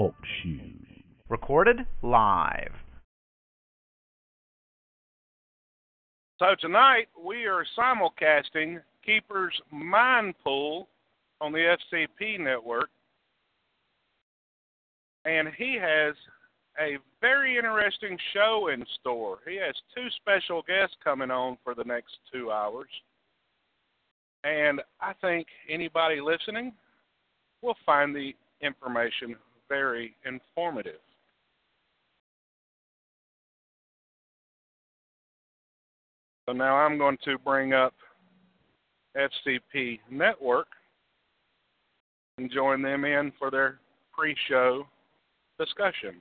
Talk shoes. Recorded live. So tonight we are simulcasting Keeper's Mindful on the FCP network. And he has a very interesting show in store. He has two special guests coming on for the next two hours. And I think anybody listening will find the information very informative. So now I'm going to bring up FCP Network and join them in for their pre show discussion.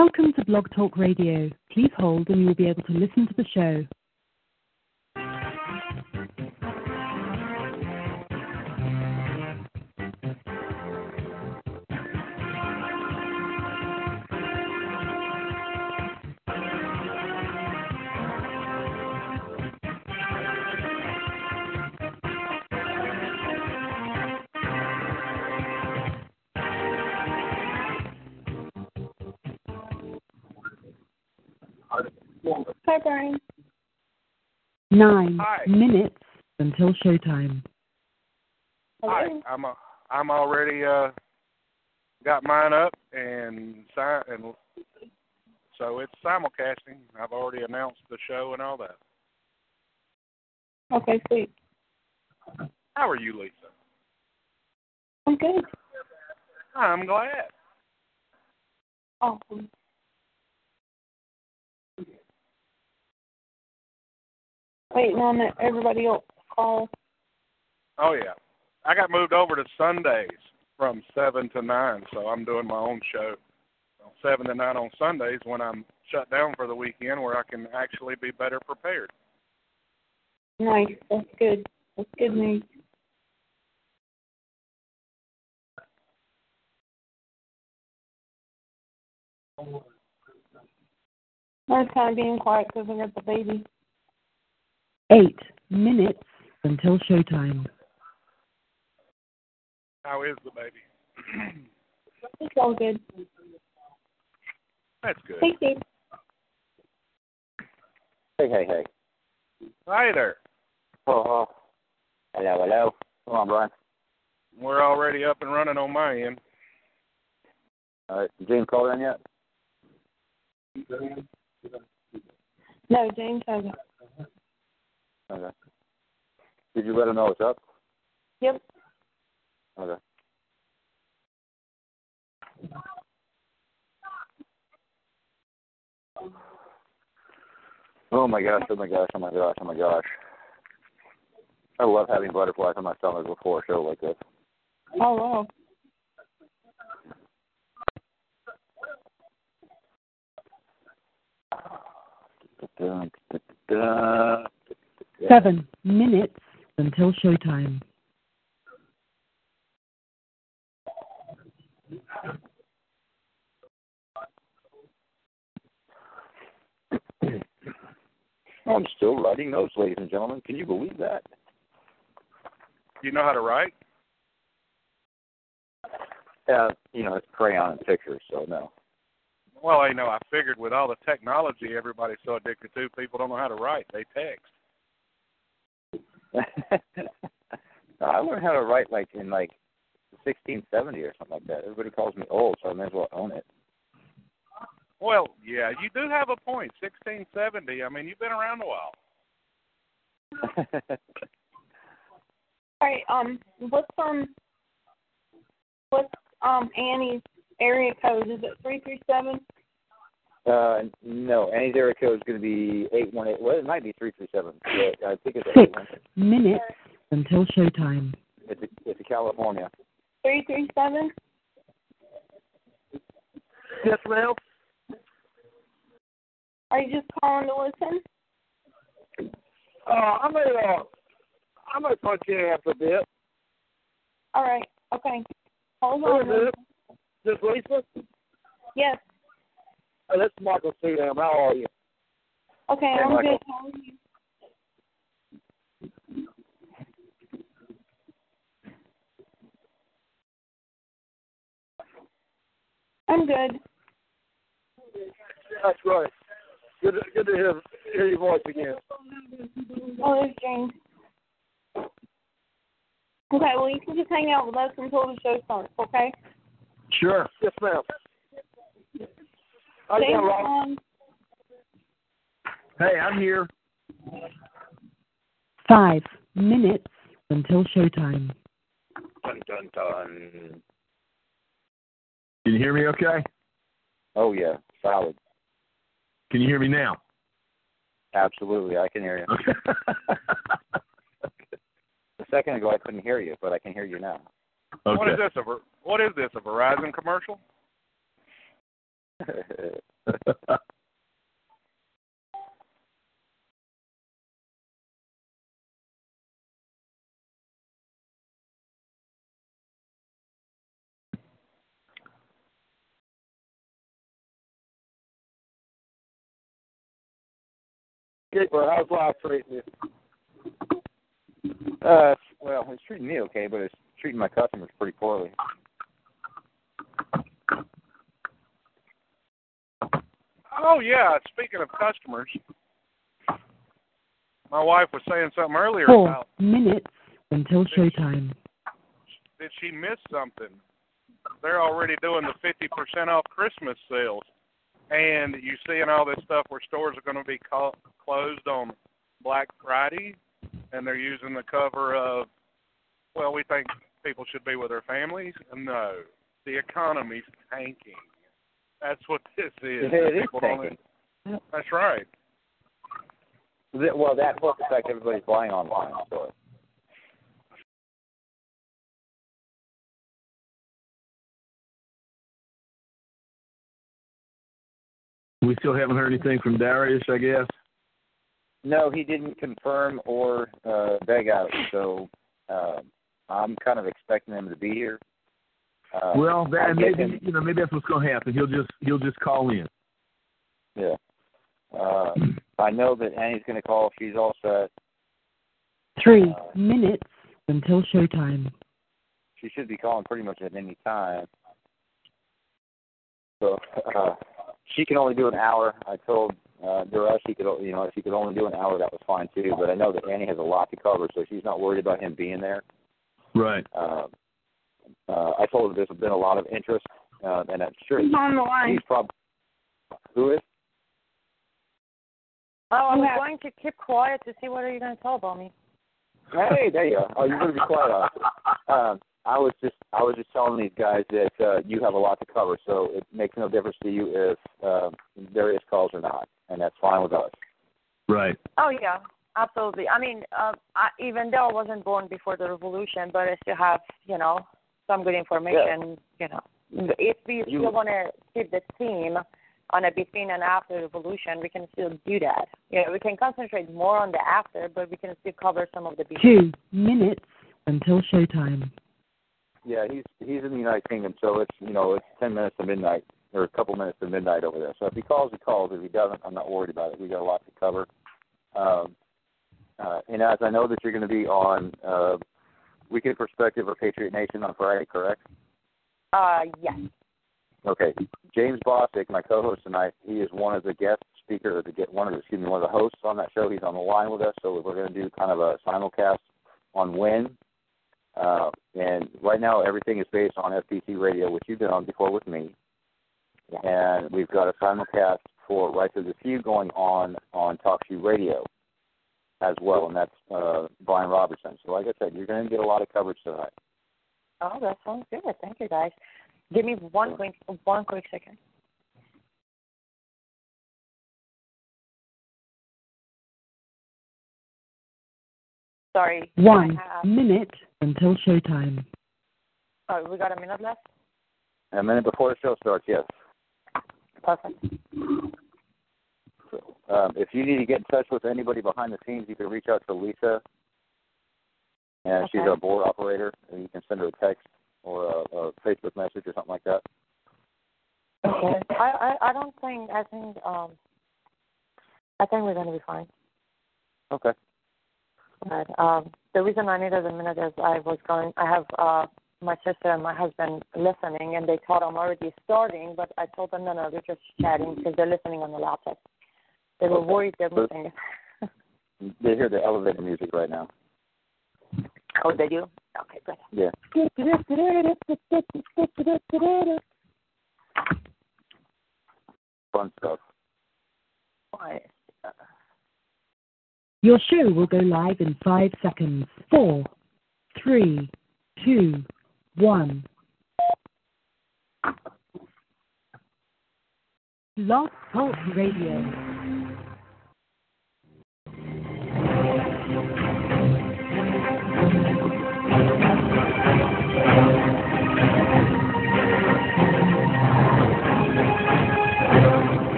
Welcome to Blog Talk Radio. Please hold and you will be able to listen to the show. Hi, Brian. Nine Hi. minutes until showtime. Hi, I'm a, I'm already uh got mine up and si- and so it's simulcasting. I've already announced the show and all that. Okay, sweet. How are you, Lisa? I'm good. I'm glad. Awesome. Waiting on everybody else to call. Oh yeah, I got moved over to Sundays from seven to nine, so I'm doing my own show. Seven to nine on Sundays when I'm shut down for the weekend, where I can actually be better prepared. Nice. That's good. That's good news. Kind of being quiet because I got the baby. Eight minutes until showtime. How is the baby? It's all good. That's good. Hey, Steve. Hey, hey, hey. Hi there. Oh, hello, hello. Come on, Brian. We're already up and running on my end. All right, James called in yet? No, James hasn't. Okay. Did you let her know it's up? Yep. Okay. Oh my gosh, oh my gosh, oh my gosh, oh my gosh. I love having butterflies on my stomach before a show like this. Oh, wow. Seven minutes until showtime. I'm still writing notes, ladies and gentlemen. Can you believe that? You know how to write? Uh, you know, it's crayon and pictures, so no. Well, I know. I figured with all the technology everybody's so addicted to, people don't know how to write. They text. I learned how to write like in like 1670 or something like that. Everybody calls me old, so I may as well own it. Well, yeah, you do have a point. 1670. I mean, you've been around a while. All right. Um, what's um, what's um Annie's area code? Is it three three seven? Uh, no, Annie's area code is going to be 818. Well, it might be 337. But I think it's Six minutes until showtime. It's a, it's a California. Three three seven. Yes, ma'am. Are you just calling to listen? Uh, I may, uh, I may punch you in after a bit. All right. Okay. Hold Who on. is it? This Lisa? Yes. This is Michael Seedham. How are you? Okay. Hey, I'm Michael. good. How are you? I'm good. That's right. Good to, good to hear, hear your voice again. Oh, there's James. Okay, well, you can just hang out with us until the show starts, okay? Sure. Yes, ma'am. How you James, doing, um, Hey, I'm here. Five minutes until showtime. Dun dun dun. Can you hear me okay? Oh yeah, solid. Can you hear me now? Absolutely, I can hear you. Okay. A second ago, I couldn't hear you, but I can hear you now. Okay. What is this? A what is this? A Verizon commercial? Keeper, how's life treating you? uh, well, it's treating me okay, but it's treating my customers pretty poorly. Oh yeah. Speaking of customers, my wife was saying something earlier Four about minutes until showtime. did she miss something? They're already doing the fifty percent off Christmas sales, and you seeing all this stuff where stores are going to be co- closed on Black Friday, and they're using the cover of, well, we think people should be with their families. No, the economy's tanking. That's what this is. It is People don't- tanking. That's right. Th- Well, that plus the fact everybody's buying online. So We still haven't heard anything from Darius, I guess. no, he didn't confirm or uh, beg out. So uh, I'm kind of expecting him to be here. Uh, well, that I'll maybe him- you know maybe that's what's going to happen. He'll just he'll just call in. Yeah. Uh, I know that Annie's going to call. She's all set. Three Uh, minutes until showtime. She should be calling pretty much at any time. So uh, she can only do an hour. I told uh, Dora she could, o- you know, if she could only do an hour, that was fine too. But I know that Annie has a lot to cover, so she's not worried about him being there. Right. Uh, uh, I told her there's been a lot of interest, uh, and I'm sure Who's on the line? he's probably who is. Oh, I'm Okay. going to keep quiet to see what are you going to tell about me. Hey, there you are. Oh, you're going to be quiet. Austin. Um, I was just I was just telling these guys that uh, you have a lot to cover, so it makes no difference to you if uh, there is calls or not, and that's fine with us. Right. Oh yeah, absolutely. I mean, uh, I, even though I wasn't born before the revolution, but I still have, you know, some good information. You know, if we You- still want to keep the theme on a between and after the revolution, we can still do that. You know, we can concentrate more on the after, but we can still cover some of the between. Two minutes until showtime. Yeah, he's he's in the United Kingdom, so it's you know it's ten minutes to midnight or a couple minutes to midnight over there. So if he calls, he calls. If he doesn't, I'm not worried about it. We got a lot to cover. Um, uh, and as I know that you're going to be on uh, Weekend Perspective or Patriot Nation on Friday, correct? Uh, yes. Okay. James Bostic, my co-host tonight, he is one of the guest speakers, the get one of the, excuse me, one of the hosts on that show. He's on the line with us, so we're going to do kind of a simulcast on when. Uh, and right now, everything is based on FPC radio, which you've been on before with me. And we've got a simulcast for Right to the Few going on on Talk TalkShoe Radio as well, and that's uh, Brian Robertson. So, like I said, you're going to get a lot of coverage tonight. Oh, that sounds good. Thank you, guys. Give me one quick one quick second. Sorry. One minute until showtime. Oh, we got a minute left. A minute before the show starts, yes. Perfect. Um, if you need to get in touch with anybody behind the scenes, you can reach out to Lisa, and Okay. she's our board operator. And you can send her a text or a, a Facebook message or something like that. Okay. I, I I don't think I think um I think we're gonna be fine. Okay. But um the reason I needed a minute is I was going I have uh my sister and my husband listening and they thought I'm already starting but I told them no no they're just chatting because they're listening on the laptop. They were worried they're missing. They hear the elevator music right now. Oh they do? Okay, good. Yeah. Fun stuff. Your show will go live in five seconds. Four, three, two, one. Blog Talk Radio. you come.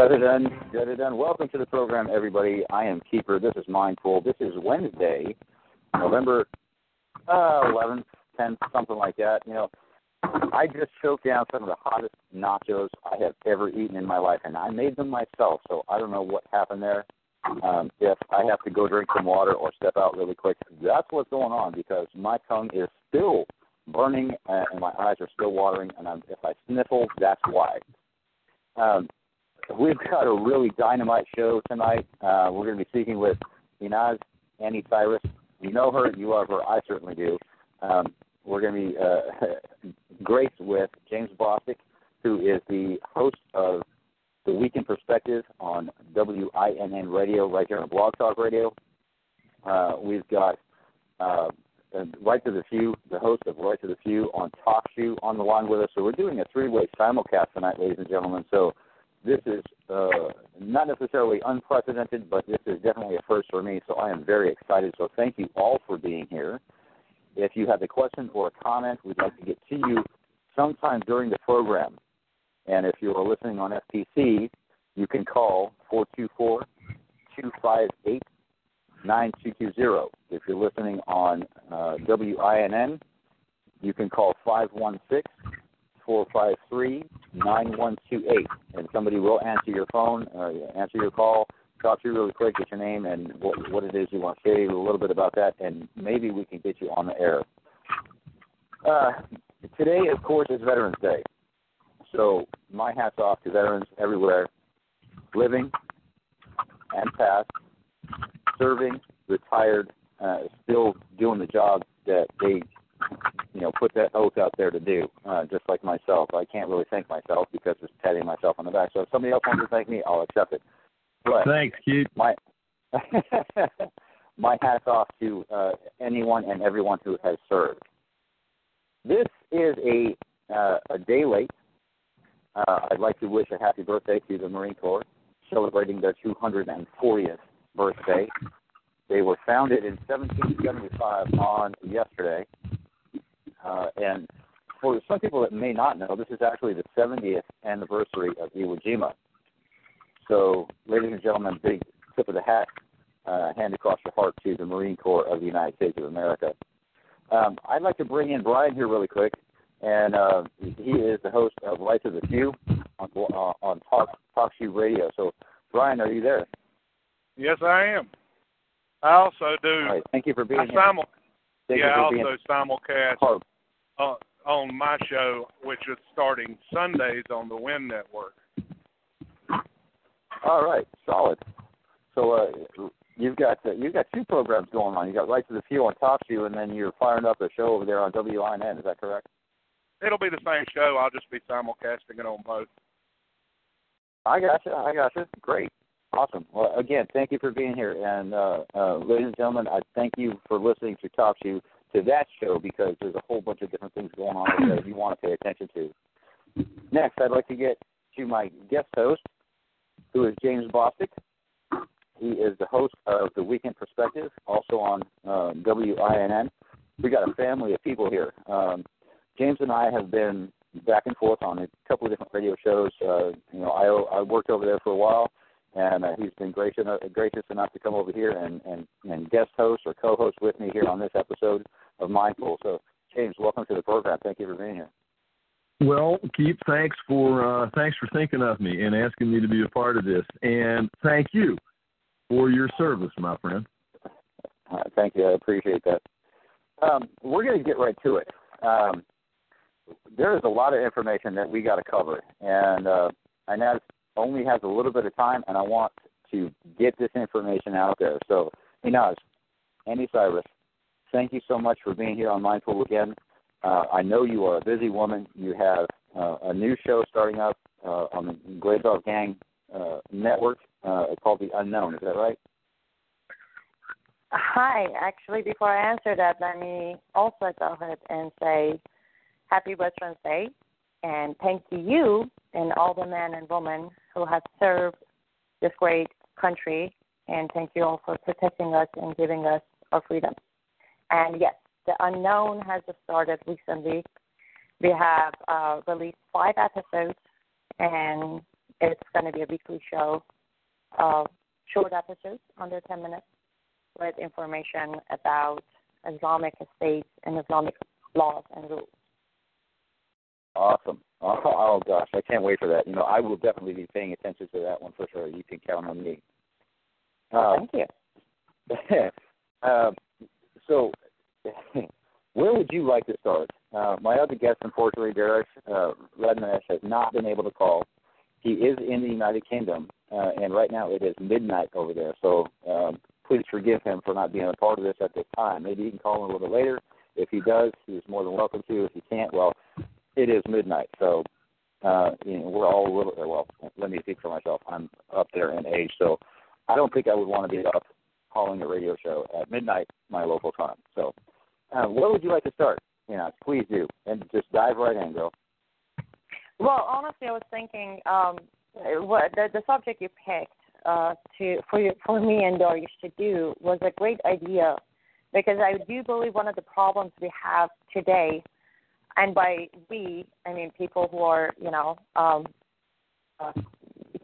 Got it done. Got it done. Welcome to the program, everybody. I am Keeper. This is Mindful. This is Wednesday, November uh, 11th, 10th, something like that. You know, I just choked down some of the hottest nachos I have ever eaten in my life, and I made them myself. So I don't know what happened there. Um, if I have to go drink some water or step out really quick, that's what's going on because my tongue is still burning and my eyes are still watering. And I'm, if I sniffle, that's why. Um, we've got a really dynamite show tonight. Uh, we're going to be speaking with Inaz Annie Cyrus. You know her, you love her. I certainly do. Um, we're going to be uh, graced with James Bostic, who is the host of the Weekend Perspective on WINN Radio, right here on Blog Talk Radio. Uh, we've got uh, Right to the Few, the host of Right to the Few on Talk Shoe on the line with us. So we're doing a three-way simulcast tonight, ladies and gentlemen. So this is uh, not necessarily unprecedented, but this is definitely a first for me. So I am very excited. So thank you all for being here. If you have a question or a comment, we'd like to get to you sometime during the program. And if you are listening on FPC, you can call 424 258 9220. If you're listening on uh, WINN, you can call 516 453 9128. And somebody will answer your phone, uh, answer your call, talk to you really quick, get your name and what, what it is you want to say, a little bit about that, and maybe we can get you on the air. Uh, today, of course, is Veterans Day. So my hat's off to veterans everywhere, living and past, serving, retired, uh, still doing the job that they, you know, put that oath out there to do. Uh, just like myself, I can't really thank myself because it's patting myself on the back. So if somebody else wants to thank me, I'll accept it. But Thanks, Keith. my my hats off to uh, anyone and everyone who has served. This is a uh, a day late. Uh, I'd like to wish a happy birthday to the Marine Corps, celebrating their 240th birthday. They were founded in 1775 on yesterday, uh, and for some people that may not know, this is actually the 70th anniversary of Iwo Jima. So, ladies and gentlemen, big tip of the hat, uh, hand across your heart to the Marine Corps of the United States of America. Um, I'd like to bring in Brian here really quick, and uh, he is the host of Life of the Few on uh, on Talk Talk Shoe Radio. So, Brian, are you there? Yes, I am. I also do. Right. Thank you for being I here. simul- Thank yeah, I also simulcast. Uh, on my show, which is starting Sundays on the Win Network. All right, solid. So uh, you've got uh, you've got two programs going on. You got Right to the Few on TalkShoe, and then you're firing up a show over there on WINN. Is that correct? It'll be the same show. I'll just be simulcasting it on both. I got you. I got you. Great. Awesome. Well, again, thank you for being here. And uh, uh, ladies and gentlemen, I thank you for listening to TalkShoe to that show because there's a whole bunch of different things going on that you want to pay attention to. Next, I'd like to get to my guest host, who is James Bostic. He is the host of the Weekend Perspective, also on um, WINN. We got a family of people here. Um, James and I have been back and forth on a couple of different radio shows. Uh, you know, I I worked over there for a while, and uh, he's been gracious gracious enough to come over here and and and guest host or co-host with me here on this episode of Mindful. So, James, welcome to the program. Thank you for being here. Well, Keith, thanks for uh, thanks for thinking of me and asking me to be a part of this, and thank you for your service, my friend. Uh, thank you. I appreciate that. Um, we're going to get right to it. Um, there is a lot of information that we got to cover, and uh, I know it only has a little bit of time, and I want to get this information out there. So, Inaz, Annie Cyrus, thank you so much for being here on Mindful again. Uh, I know you are a busy woman. You have uh, a new show starting up uh, on the Dog Gang uh, network uh, called The Unknown. Is that right? Hi. Actually, before I answer that, let me also go ahead and say Happy Veterans Day, and thank you and all the men and women who have served this great country, and thank you all for protecting us and giving us our freedom. And yes, the unknown has just started recently. We have uh, released five episodes, and it's going to be a weekly show, uh, short episodes under 10 minutes with information about Islamic states and Islamic laws and rules. Awesome. Oh, oh gosh, I can't wait for that. You know, I will definitely be paying attention to that one for sure. You can count on me. Uh, Thank you. uh, so, where would you like to start? Uh, my other guest, unfortunately, Derek uh, Redmanesh, has not been able to call. He is in the United Kingdom, uh, and right now it is midnight over there. So, um, please forgive him for not being a part of this at this time. Maybe he can call in a little bit later. If he does, he's more than welcome to. If he can't, well, it is midnight, so uh, you know, we're all a little. Well, let me speak for myself. I'm up there in age, so I don't think I would want to be up calling a radio show at midnight my local time. So, uh, where would you like to start? You know, please do, and just dive right in, girl. Well, honestly, I was thinking um, what the, the subject you picked uh, to for you, for me and Darius to do was a great idea because I do believe one of the problems we have today, and by we I mean people who are you know um, uh,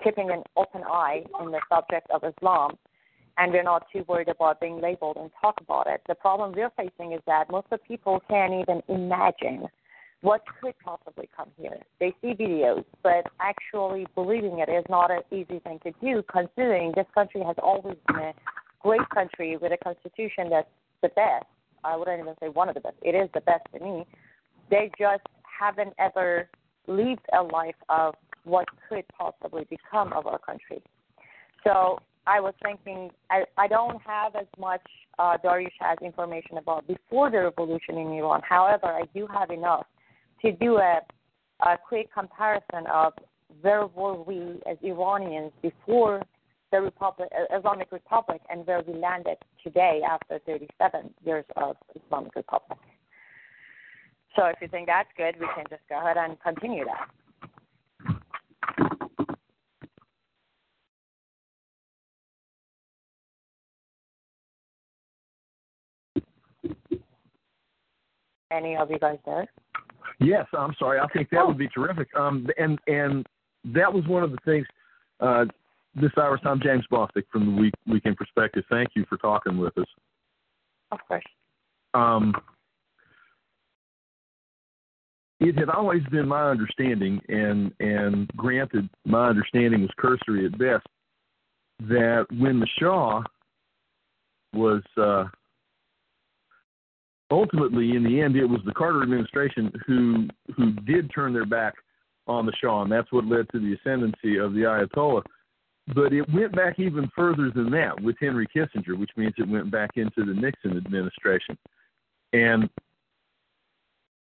keeping an open eye in the subject of Islam, and we're not too worried about being labeled and talk about it. The problem we're facing is that most of the people can't even imagine what could possibly come here. They see videos, but actually believing it is not an easy thing to do, considering this country has always been a great country with a constitution that's the best. I wouldn't even say one of the best. It is the best to me. They just haven't ever lived a life of what could possibly become of our country. So I was thinking, I, I don't have as much uh, Darius has information about before the revolution in Iran. However, I do have enough to do a, a quick comparison of where were we as Iranians before the Republic, Islamic Republic and where we landed today after 37 years of Islamic Republic. So if you think that's good, we can just go ahead and continue that. Any of you guys there? Yes, I'm sorry. I think that would be terrific. Um, and and that was one of the things. Uh, this Irish, I'm James Bostic from the Week Weekend Perspective. Thank you for talking with us. Of course. Um, it had always been my understanding, and and granted, my understanding was cursory at best, that when the Shah was uh, ultimately, in the end, it was the Carter administration who who did turn their back on the Shah, and that's what led to the ascendancy of the Ayatollah. But it went back even further than that with Henry Kissinger, which means it went back into the Nixon administration. And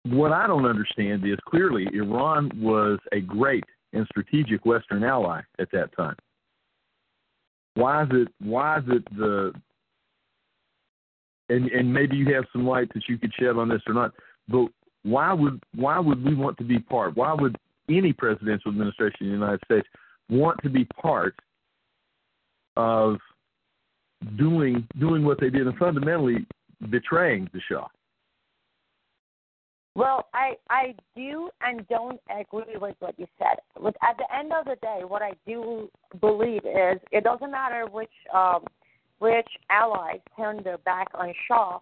what I don't understand is clearly Iran was a great and strategic Western ally at that time. Why is it? Why is it the? And and maybe you have some light that you could shed on this or not. But why would why would we want to be part? Why would any presidential administration in the United States want to be part of doing doing what they did and fundamentally betraying the Shah? Well, I I do and don't agree with what you said. Look, at the end of the day, what I do believe is it doesn't matter which um, which allies turned their back on Shah.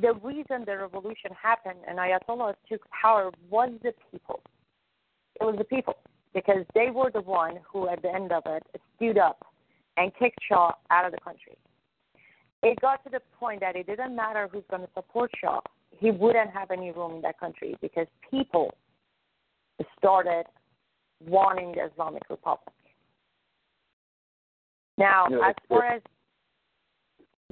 The reason the revolution happened and Ayatollahs took power was the people. It was the people because they were the one who, at the end of it, stood up and kicked Shah out of the country. It got to the point that it didn't matter who's going to support Shah he wouldn't have any room in that country because people started wanting the Islamic Republic. Now, you know, as far as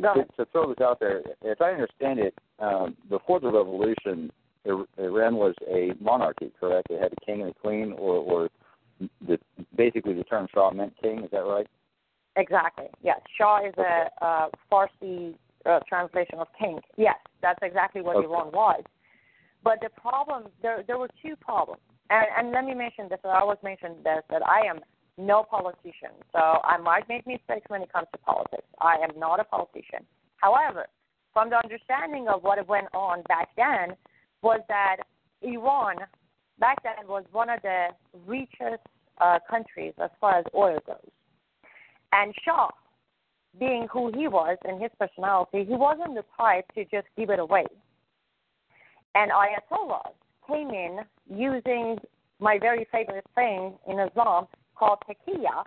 to, to, throw this out there, if I understand it, um, before the revolution, Iran was a monarchy, correct? It had a king and a queen, or, or the, basically the term Shah meant king. Is that right? Exactly. Yes, Shah is a, a Farsi uh, translation of king. Yes, that's exactly what okay. Iran was. But the problem, there, there were two problems. And, and let me mention this, I always mention this, that I am no politician. So I might make mistakes when it comes to politics. I am not a politician. However, from the understanding of what went on back then, was that Iran back then was one of the richest uh, countries as far as oil goes. And Shah being who he was and his personality, he wasn't the type to just give it away. And Ayatollah came in using my very favorite thing in Islam called taqiyya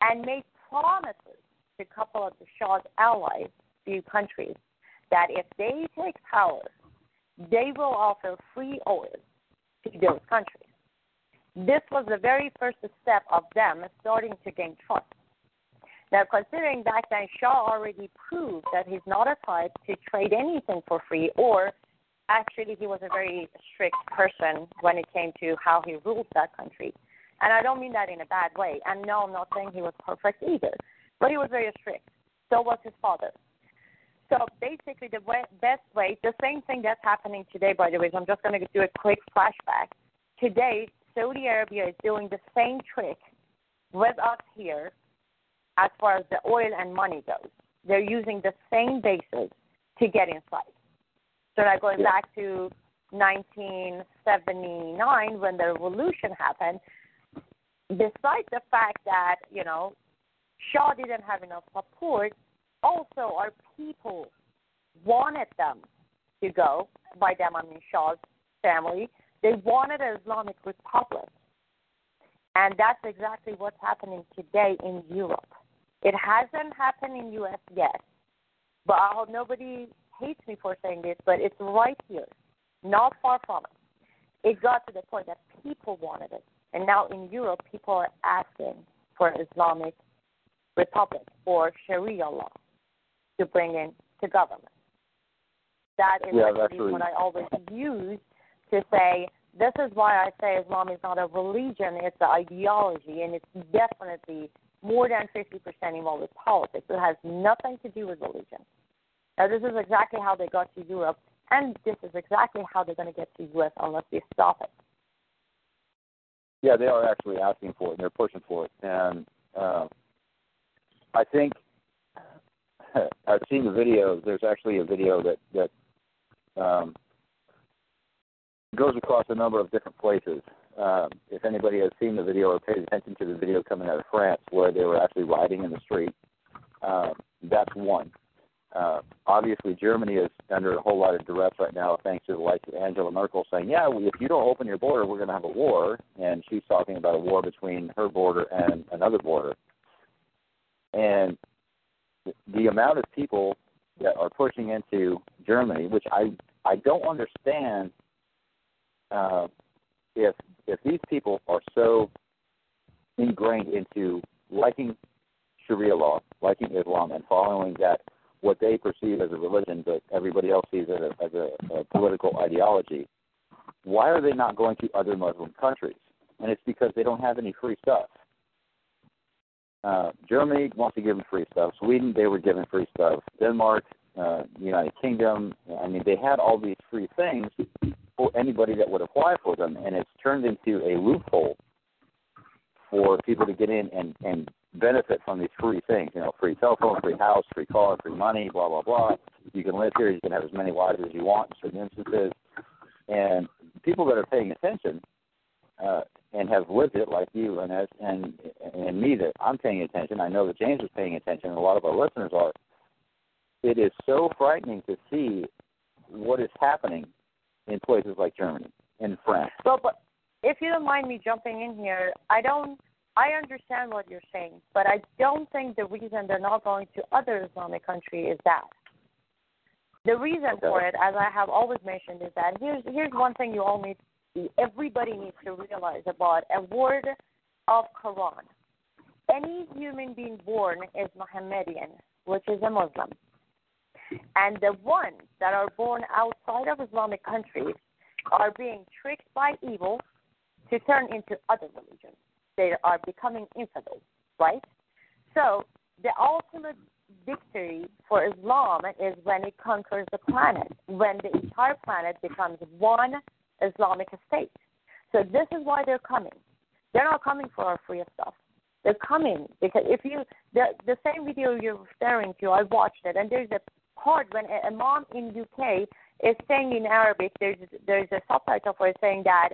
and made promises to a couple of the Shah's allies, few countries, that if they take power, they will offer free oil to those countries. This was the very first step of them starting to gain trust. Now, considering back then Shah already proved that he's not a type to trade anything for free, or actually he was a very strict person when it came to how he ruled that country. And I don't mean that in a bad way. And no, I'm not saying he was perfect either, but he was very strict. So was his father. So basically, the way, best way, the same thing that's happening today, by the way, is I'm just going to do a quick flashback. Today, Saudi Arabia is doing the same trick with us here as far as the oil and money goes. They're using the same basis to get inside. So now going yeah. back to 1979 when the revolution happened, despite the fact that, you know, Shah didn't have enough support, also our people wanted them to go, by them I mean Shah's family, they wanted an Islamic Republic. And that's exactly what's happening today in Europe. It hasn't happened in U.S. yet, but I hope nobody hates me for saying this, but it's right here, not far from it. It got to the point that people wanted it, and now in Europe, people are asking for Islamic Republic or Sharia law to bring in to government. That is yeah, actually what I always use to say this is why I say Islam is not a religion, it's an ideology, and it's definitely more than 50% involved with politics. It has nothing to do with religion. Now, this is exactly how they got to Europe, and this is exactly how they're going to get to the U.S. unless we stop it. Yeah, they are actually asking for it, and they're pushing for it. And uh, I think I've seen the videos. There's actually a video that that um, goes across a number of different places um, if anybody has seen the video or paid attention to the video coming out of France where they were actually riding in the street, um, that's one. Uh, obviously Germany is under a whole lot of duress right now, thanks to the likes of Angela Merkel saying, "Yeah, if you don't open your border, we're going to have a war," and she's talking about a war between her border and another border. And the amount of people that are pushing into Germany, which I I don't understand uh, if if these people are so ingrained into liking Sharia law, liking Islam, and following that what they perceive as a religion, but everybody else sees it as, as a, a political ideology. Why are they not going to other Muslim countries? And it's because they don't have any free stuff. Uh, Germany wants to give them free stuff. Sweden, they were given free stuff. Denmark, uh, United Kingdom, I mean, they had all these free things for anybody that would apply for them, and it's turned into a loophole for people to get in and and benefit from these free things. You know, free cell phone, free house, free car, free money, blah blah blah. You can live here. You can have as many wives as you want in certain instances. And people that are paying attention uh, and have lived it, like you and as and and me, that I'm paying attention. I know that James is paying attention, and a lot of our listeners are. It is so frightening to see what is happening in places like Germany and France. Well, but if you don't mind me jumping in here, I don't I understand what you're saying, but I don't think the reason they're not going to other Islamic countries is that. The reason for it, as I have always mentioned, is that here's here's one thing you all need everybody needs to realize about a word of Quran. Any human being born is Mohammedan, which is a Muslim. And the ones that are born outside of Islamic countries are being tricked by evil to turn into other religions they are becoming infidels, right? So the ultimate victory for Islam is when it conquers the planet, when the entire planet becomes one Islamic state. So this is why they're coming. They're not coming for our free stuff. They're coming because if you the the same video you're referring to, I watched it, and there's a part when a, mom in UK is saying in Arabic. There's there's a subtitle for saying that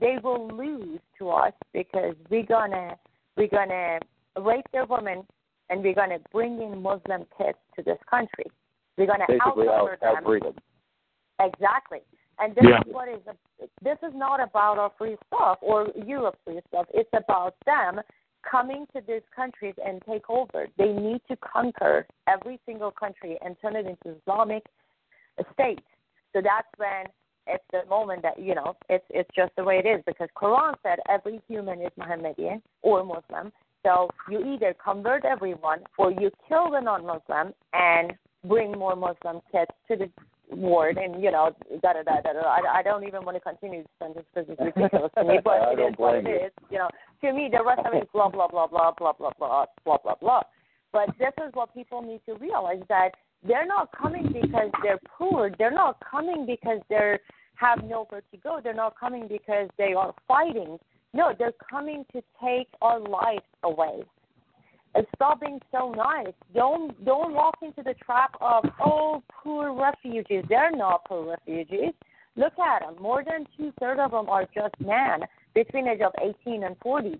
they will lose to us because we're gonna we're gonna rape their women and we're gonna bring in Muslim kids to this country. We're gonna Basically outnumber out, them. them. Exactly. And this Yeah. is what is this is not about our free stuff or Europe free stuff. It's about them coming to these countries and take over. They need to conquer every single country and turn it into Islamic state. So that's when it's the moment that you know it's it's just the way it is because Quran said every human is Mohammedan or Muslim. So you either convert everyone or you kill the non-Muslim and bring more Muslim kids to the ward and you know da da da da da. I, I don't even want to continue the sentence because it's ridiculous to me, but it is what it is. You know, to me the rest of it is blah blah blah blah blah blah blah blah blah blah. But this is what people need to realize that they're not coming because they're poor. They're not coming because they're have nowhere to go. They're not coming because they are fighting. No, they're coming to take our lives away. And stop being so nice. Don't don't walk into the trap of oh poor refugees. They're not poor refugees. Look at them. More than two thirds of them are just men between age of 18 and 40.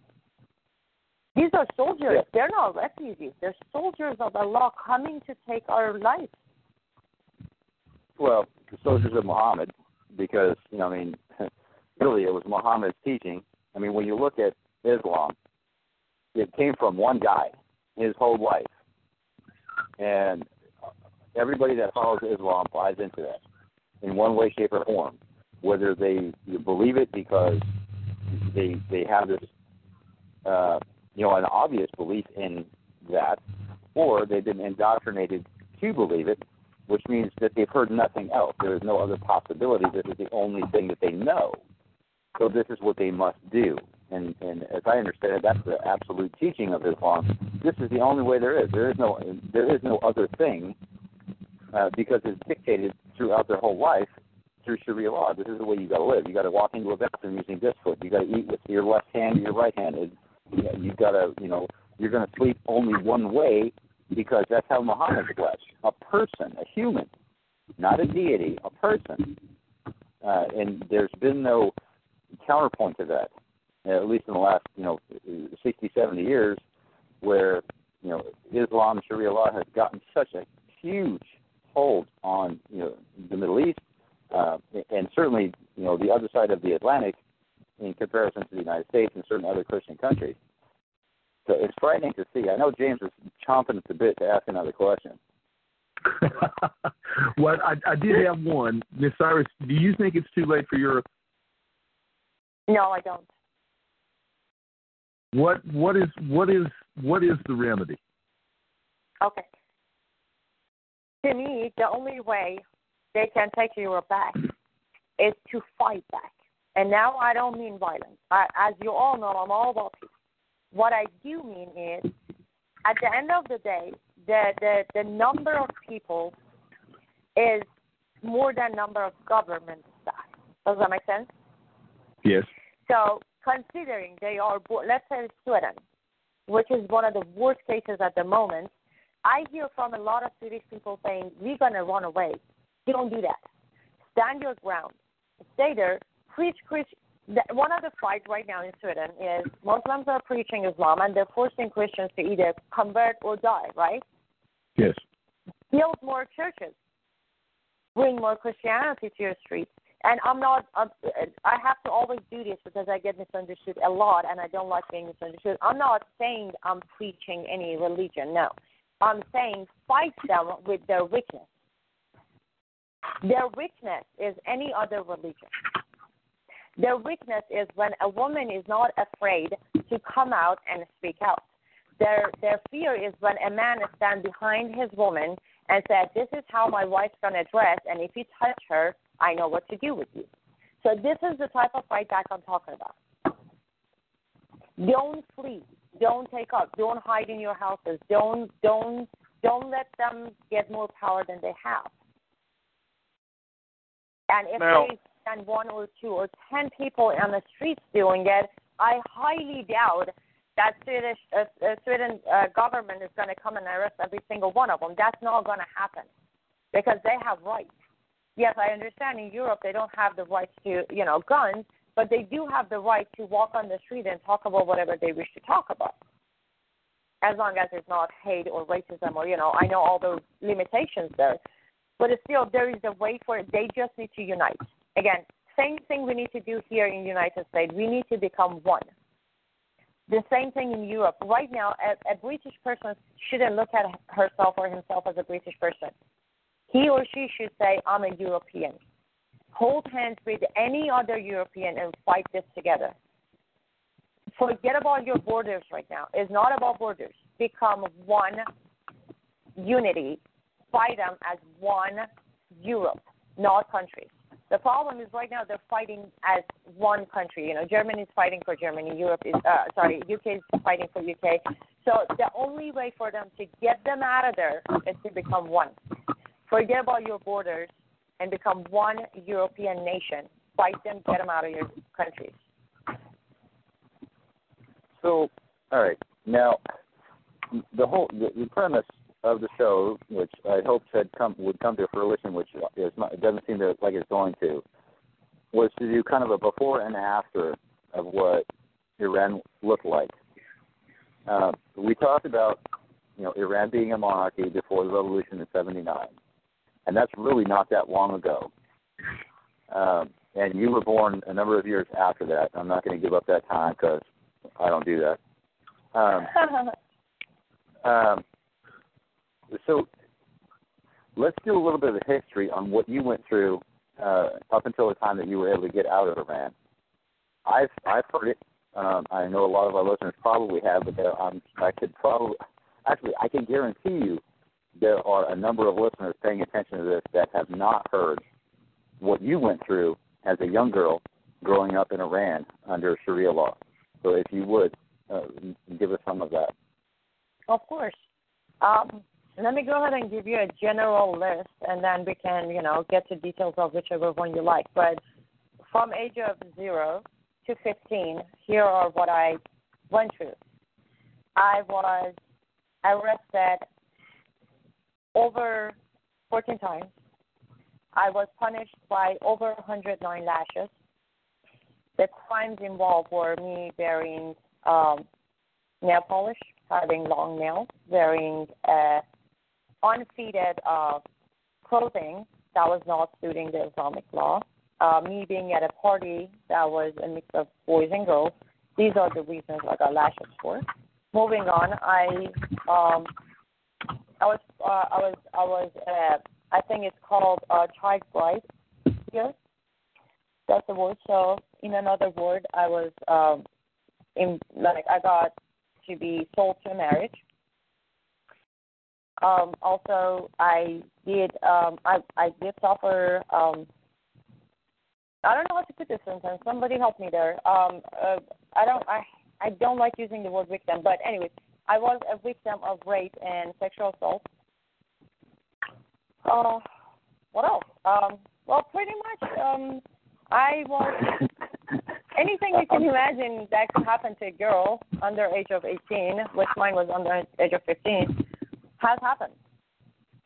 These are soldiers. Yeah. They're not refugees. They're soldiers of Allah coming to take our lives. Well, the soldiers of Muhammad, because you know, I mean, really, it was Muhammad's teaching. I mean, when you look at Islam, it came from one guy his whole life, and everybody that follows Islam buys into that in one way, shape, or form. Whether they believe it because they they have this, uh, you know, an obvious belief in that, or they've been indoctrinated to believe it, which means that they've heard nothing else. There is no other possibility. This is the only thing that they know. So this is what they must do. And, and as I understand it, that's the absolute teaching of Islam. This is the only way there is. There is no there is no other thing uh, because it's dictated throughout their whole life through Sharia law. This is the way you got to live. You got to walk into a bathroom using this foot. You got to eat with your left hand or your right hand. You got to you know you're going to sleep only one way because that's how Muhammad was. A person, a human, not a deity, a person. Uh, and there's been no counterpoint to that, at least in the last, you know, 60, 70 years, where, you know, Islam, Sharia law has gotten such a huge, hold on you know the Middle East, uh, and certainly you know the other side of the Atlantic in comparison to the United States and certain other Christian countries. So it's frightening to see. I know James is chomping at the bit to ask another question. well, I, I did have one, Miss Cyrus. Do you think it's too late for Europe? No, I don't. What what is what is what is the remedy? Okay. To me, the only way they can take Europe back is to fight back. And now I don't mean violence. I, as you all know, I'm all about peace. What I do mean is, at the end of the day, the the, the number of people is more than number of government staff. Does that make sense? Yes. So considering they are, let's say Sweden, which is one of the worst cases at the moment, I hear from a lot of Swedish people saying, we're going to run away. Don't do that. Stand your ground. Stay there. Preach, preach. One of the fights right now in Sweden is Muslims are preaching Islam and they're forcing Christians to either convert or die, right? Yes. Build more churches. Bring more Christianity to your streets and I'm not. Uh, I have to always do this because I get misunderstood a lot, and I don't like being misunderstood. I'm not saying I'm preaching any religion. No, I'm saying fight them with their weakness. Their weakness is any other religion. Their weakness is when a woman is not afraid to come out and speak out. Their their fear is when a man stands behind his woman and said, "This is how my wife's gonna dress, and if you touch her, I know what to do with you. So this is the type of fight back I'm talking about. Don't flee. Don't take up. Don't hide in your houses. Don't don't don't let them get more power than they have. And if now, they send one or two or ten people on the streets doing it, I highly doubt that Swedish uh, uh, Sweden uh, government is going to come and arrest every single one of them. That's not going to happen because they have rights yes, I understand in Europe they don't have the right to, you know, guns, but they do have the right to walk on the street and talk about whatever they wish to talk about. As long as it's not hate or racism or, you know, I know all those limitations there. But still, there is a way for it. They just need to unite. Again, same thing we need to do here in the United States. We need to become one. The same thing in Europe. Right now, a, a British person shouldn't look at herself or himself as a British person he or she should say, I'm a European. Hold hands with any other European and fight this together. Forget about your borders right now. It's not about borders. Become one unity. Fight them as one Europe, not countries. The problem is right now they're fighting as one country. You know, Germany is fighting for Germany. Europe is uh, sorry, UK is fighting for UK. So the only way for them to get them out of there is to become one. Forget about your borders and become one European nation. Fight them, get them out of your countries. So, all right. Now, the whole the, the premise of the show, which I hoped had come would come to fruition, which is not, it doesn't seem to, like it's going to, was to do kind of a before and after of what Iran looked like. Uh, we talked about, you know, Iran being a monarchy before the revolution in '79 and that's really not that long ago. Um, and you were born a number of years after that. I'm not going to give up that time because I don't do that. Um, um, so let's do a little bit of history on what you went through uh, up until the time that you were able to get out of Iran. I've I've heard it. Um, I know a lot of our listeners probably have, but um, I could probably actually I can guarantee you there are a number of listeners paying attention to this that have not heard what you went through as a young girl growing up in Iran under Sharia law. So if you would, uh, give us some of that. Of course. Um, let me go ahead and give you a general list, and then we can, you know, get to details of whichever one you like. But from age of zero to 15, here are what I went through. I was arrested over 14 times. I was punished by over 109 lashes. The crimes involved were me wearing um, nail polish, having long nails, wearing uh, unfeeded uh, clothing that was not suiting the Islamic law, uh, me being at a party that was a mix of boys and girls. These are the reasons I got lashes for. Moving on, I um, I was uh, I was I was uh, I think it's called uh, child bride here. That's the word. So in another word, I was um, in like I got to be sold to marriage. Um, also, I did um, I I did suffer. Um, I don't know how to put this sentence. Somebody help me there. Um, uh, I don't I I don't like using the word victim, but anyway, I was a victim of rape and sexual assault. Uh, what else? Um, well, pretty much. Um, I was anything you can imagine that could happen to a girl under age of 18, which mine was under age of 15, has happened.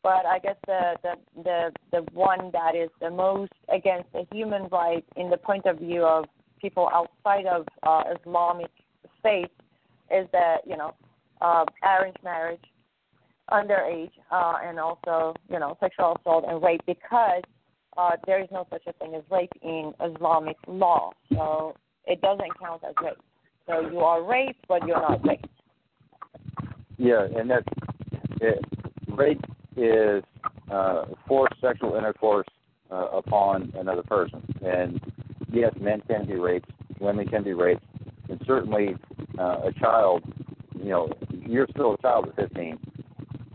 But I guess the the the the one that is the most against the human right in the point of view of people outside of uh, Islamic state is the you know uh, arranged marriage, underage, uh, and also you know sexual assault and rape because uh, there is no such a thing as rape in Islamic law. So it doesn't count as rape. So you are raped, but you're not raped. Yeah, and that's it. Rape is uh, forced sexual intercourse uh, upon another person. And yes, men can be raped, women can be raped, and certainly uh, a child, you know, you're still a child at 15.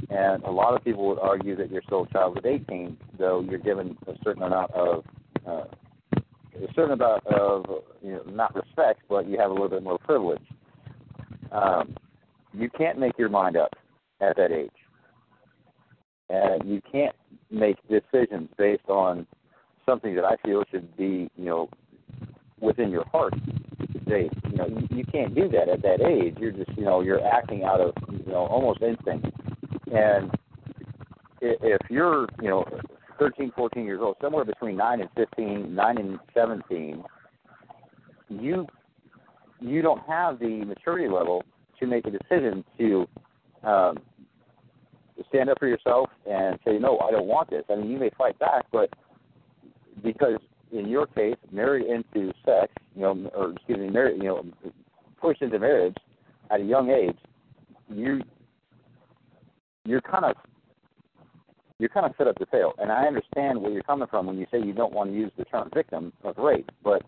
And a lot of people would argue that you're still a child at 18, though you're given a certain amount of uh, a certain amount of you know not respect, but you have a little bit more privilege. Um, you can't make your mind up at that age, and you can't make decisions based on something that I feel should be you know within your heart. They, you know, you, you can't do that at that age. You're just, you know, you're acting out of, you know, almost instinct. And if you're, you know, 13, 14 years old, somewhere between 9 and 15, 9 and 17, you you don't have the maturity level to make a decision to um, stand up for yourself and say, no, I don't want this. I mean, you may fight back, but because in your case, married into sex, you know, or excuse me, married, you know, pushed into marriage at a young age, you you're kind of you're kind of set up to fail. And I understand where you're coming from when you say you don't want to use the term victim of rape, but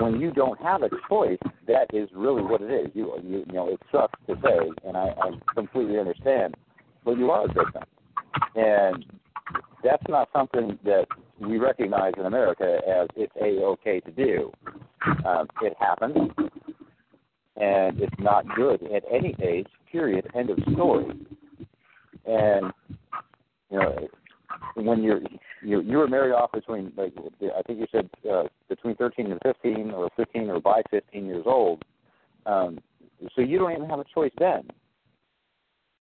when you don't have a choice, that is really what it is. You you, you know, it sucks to say, and I, I completely understand, but you are a victim, and that's not something that we recognize in America as it's a okay to do. Um, it happens, and it's not good at any age. Period. End of story. And you know, when you're you you were married off between like I think you said uh, between 13 and 15, or 15 or by 15 years old. Um, so you don't even have a choice then.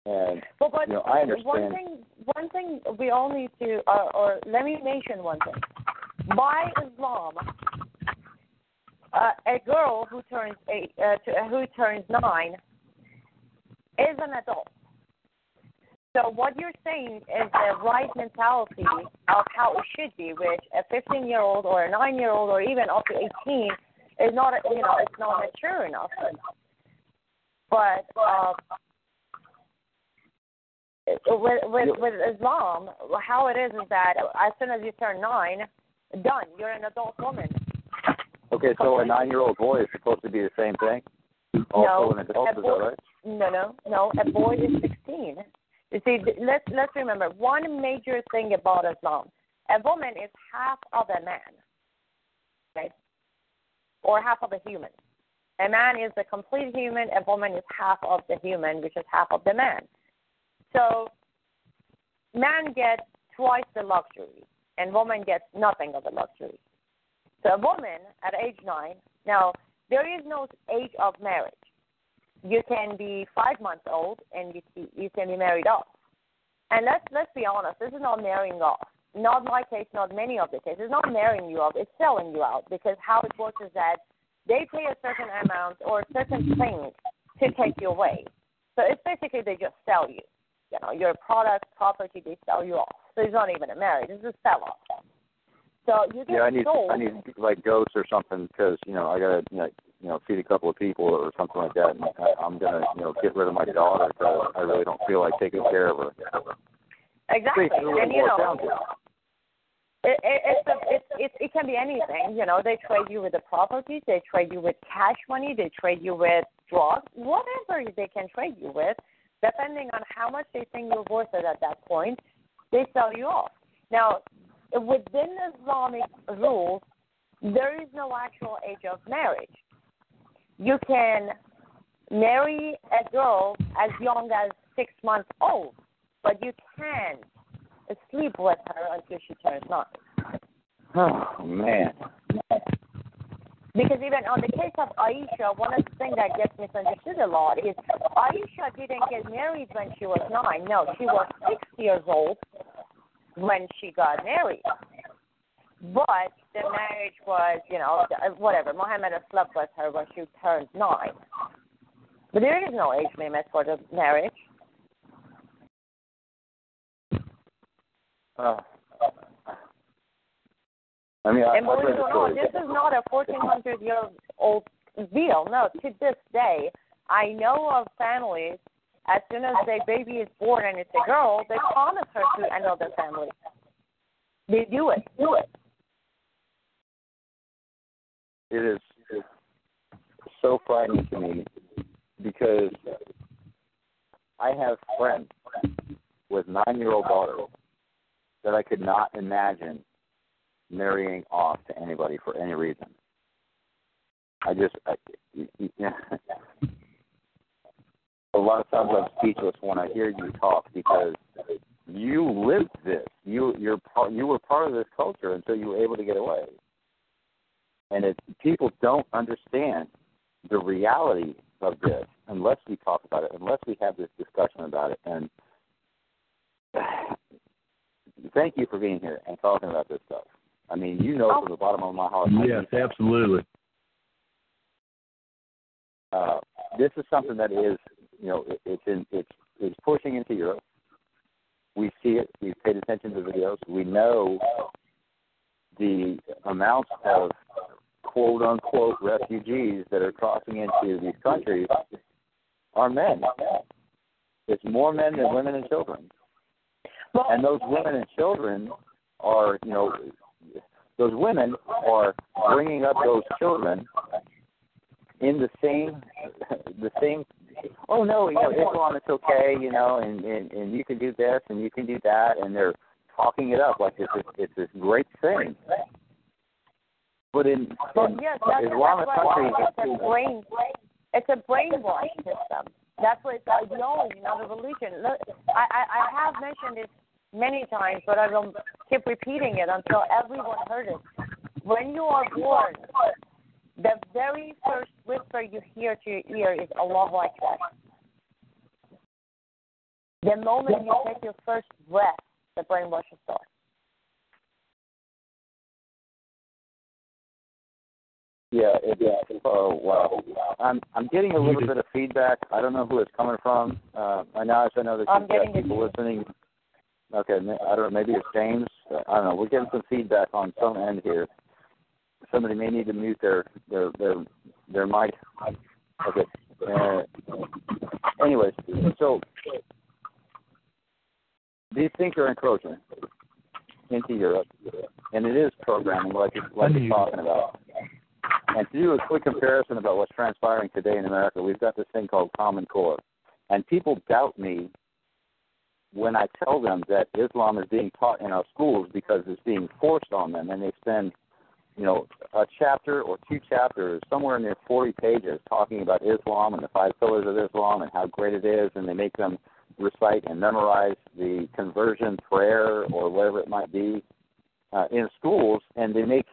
And But, but you know, I understand. one thing, one thing we all need to, uh, or let me mention one thing. By Islam, uh, a girl who turns eight, uh, to, uh, who turns nine, is an adult. So what you're saying is the right mentality of how it should be, which a 15 year old or a 9 year old or even up to 18 is not, you know, it's not mature enough. But uh, with with with Islam, how it is is that as soon as you turn nine, done, you're an adult woman. Okay, so a nine-year-old boy is supposed to be the same thing. Also no, an adult, a is that right? no, no, no. A boy is 16. You see, let's let's remember one major thing about Islam: a woman is half of a man, right? Or half of a human. A man is the complete human. A woman is half of the human, which is half of the man. So, man gets twice the luxury, and woman gets nothing of the luxury. So, a woman at age nine, now there is no age of marriage. You can be five months old and you you can be married off. And let's let's be honest, this is not marrying off. Not my case, not many of the cases. It's not marrying you off, it's selling you out because how it works is that they pay a certain amount or a certain thing to take you away. So it's basically they just sell you. You know, your product, property, they sell you off. So he's not even a marriage. He's a sell-off. So you get Yeah, I need sold. I need like ghosts or something because you know I gotta you know, you know feed a couple of people or something like that. And I, I'm gonna you know get rid of my daughter because I really don't feel like taking care of her. Exactly, it and you know, it, it, it's, a, it's it, it can be anything. You know, they trade you with the property, they trade you with cash money, they trade you with drugs, whatever they can trade you with, depending on how much they think you're worth it at that point. They sell you off. Now, within Islamic rules, there is no actual age of marriage. You can marry a girl as young as six months old, but you can't sleep with her until she turns nine. Oh man. Because even on the case of Aisha, one of the things that gets misunderstood a lot is Aisha didn't get married when she was nine. No, she was six years old when she got married. But the marriage was, you know, whatever. Muhammad slept with her when she turned nine. But there is no age limit for the marriage. Uh, I mean, I, And believe it or not, this is not a 1400 year old deal. No, to this day, I know of families, as soon as their baby is born and it's a girl, they promise her to another family. They do it. Do it. It is it's so frightening to me because I have friends with nine year old daughters that I could not imagine marrying off to anybody for any reason. I just I, yeah. a lot of times I'm speechless when I hear you talk because you lived this. You you're part you were part of this culture until you were able to get away. And it, people don't understand the reality of this unless we talk about it, unless we have this discussion about it. And thank you for being here and talking about this stuff. I mean, you know from the bottom of my heart. Yes, absolutely. uh, this is something that is, you know, it, it's in, it's it's pushing into Europe. We see it. We've paid attention to the videos. We know the amounts of quote unquote refugees that are crossing into these countries are men. It's more men than women and children. And those women and children are, you know, those women are bringing up those children in the same, the same. Oh no, you know, Islam is okay, you know, and and and you can do this and you can do that, and they're talking it up like it's this, it's this great thing. But in, well, in yes, that's, Islamic that's why countries, it's a brain. It's a brainwash system. That's what it's ideology, not a religion. Look, I, I I have mentioned this many times, but I will keep repeating it until everyone heard it. When you are born, the very first whisper you hear to your ear is Allahu Akbar. The moment you take your first breath, the brainwash starts. Yeah, it, yeah. Oh wow. I'm I'm getting a little bit of feedback. I don't know who it's coming from. Uh, I know I know that I'm you've got getting it. people listening. Okay, I don't know. Maybe it's James. Uh, I don't know. We're getting some feedback on some end here. Somebody may need to mute their their their their mic. Okay. Uh, anyways, so these things are encroaching into Europe, and it is programming, like like you're talking about. And to do a quick comparison about what's transpiring today in America, we've got this thing called Common Core. And people doubt me when I tell them that Islam is being taught in our schools because it's being forced on them. And they spend, you know, a chapter or two chapters, somewhere near 40 pages, talking about Islam and the five pillars of Islam and how great it is. And they make them recite and memorize the conversion prayer or whatever it might be uh, in schools. And they make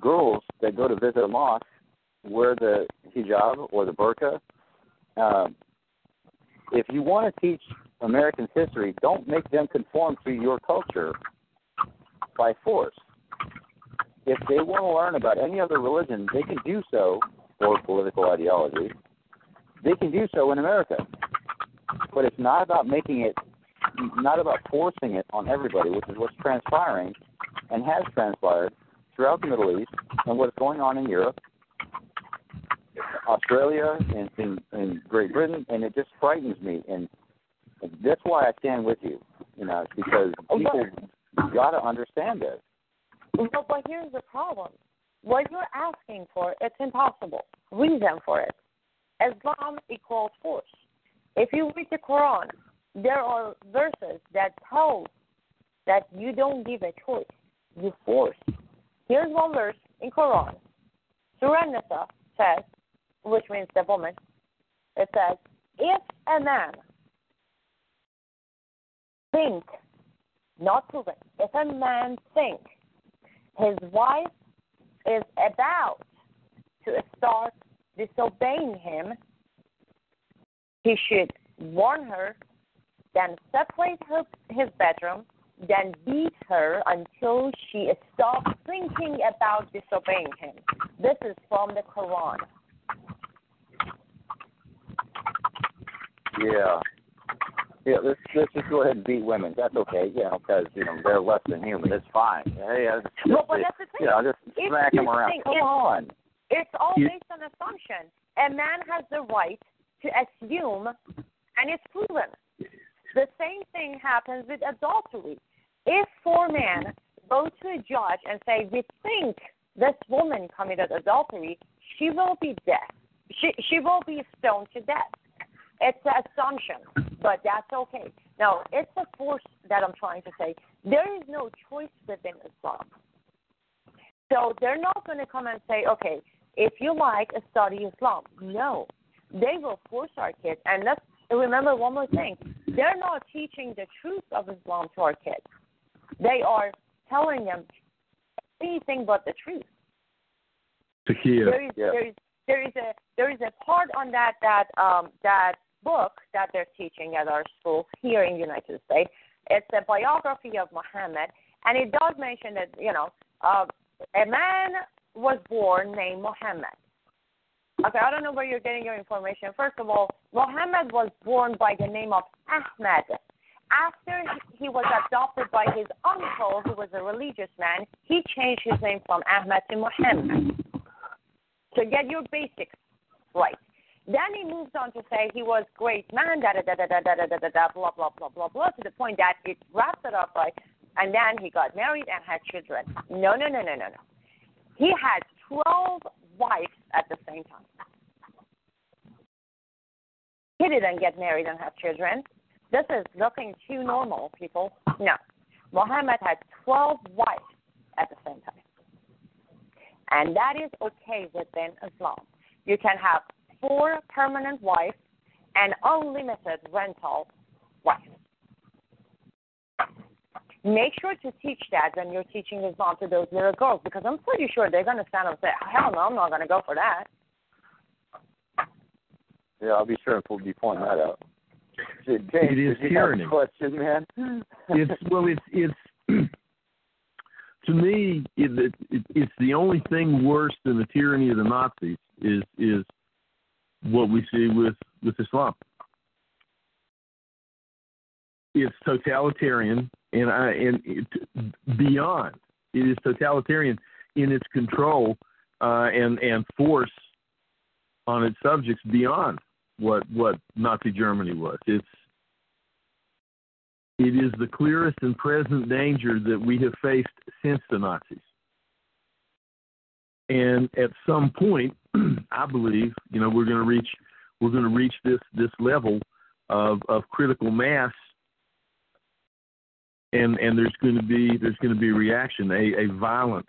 girls that go to visit a mosque wear the hijab or the burqa. Um, if you want to teach American history, don't make them conform to your culture by force. If they want to learn about any other religion, they can do so, or political ideology, they can do so in America. But it's not about making it not about forcing it on everybody, which is what's transpiring and has transpired throughout the Middle East and what's going on in Europe, Australia, and in, in Great Britain, and it just frightens me. And that's why I stand with you. You know, because oh, people got to understand this. But, but here's the problem. What you're asking for, it's impossible. Reason for it. Islam equals force. If you read the Quran, there are verses that tell that you don't give a choice, you force. Here's one verse in Quran. Surah Nisa says, which means the woman, it says, if a man think, not proven, if a man think his wife is about to start disobeying him, he should warn her, then separate her his bedroom, then beat her until she stops thinking about disobeying him. This is from the Quran. Yeah. Yeah, let's let's just go ahead and beat women. That's okay, you know, because you know they're less than human. It's fine. Hey, uh, just, Well, but that's the thing. you know, just If smack you them around. think Come it's- on. It's all You- based on assumption. A man has the right to assume, and it's proven. The same thing happens with adultery. If four men go to a judge and say, "We think this woman committed adultery," she will be dead. She she will be stoned to death. It's an assumption, but that's okay. Now, it's a force that I'm trying to say. There is no choice within Islam. So they're not going to come and say, okay, if you like, study Islam. No, they will force our kids. And let's remember one more thing: they're not teaching the truth of Islam to our kids. They are telling them anything but the truth. Taqiyya. There is there is there is a there is a part on that that um that book that they're teaching at our school here in the United States. It's a biography of Muhammad, and it does mention that you know uh, a man was born named Muhammad. Okay, I don't know where you're getting your information. First of all, Muhammad was born by the name of Ahmed. After he was adopted by his uncle, who was a religious man, he changed his name from Ahmed to Muhammad. So get your basics right. Then he moves on to say he was great man, da da da da da da da da da blah blah blah blah blah to the point that it wraps it up like, and then he got married and had children. No no no no no no. He had twelve wives at the same time. He didn't get married and have children. This is looking too normal, people. No. Muhammad had 12 wives at the same time. And that is okay within Islam. You can have four permanent wives and unlimited rental wives. Make sure to teach that when you're teaching Islam to those little girls because I'm pretty sure they're going to stand up and say, hell no, I'm not going to go for that. Yeah, I'll be sure to be pointing that out. James, It is tyranny. question, man. it's well, it's it's to me, it, it, it's the only thing worse than the tyranny of the Nazis is is what we see with with Islam. It's totalitarian, and I and it, beyond. It is totalitarian in its control uh, and and force on its subjects beyond what what Nazi Germany was. It's it is the clearest and present danger that we have faced since the Nazis. And at some point, I believe, you know, we're going to reach we're going to reach this this level of of critical mass, and and there's going to be there's going to be a reaction, a, a violent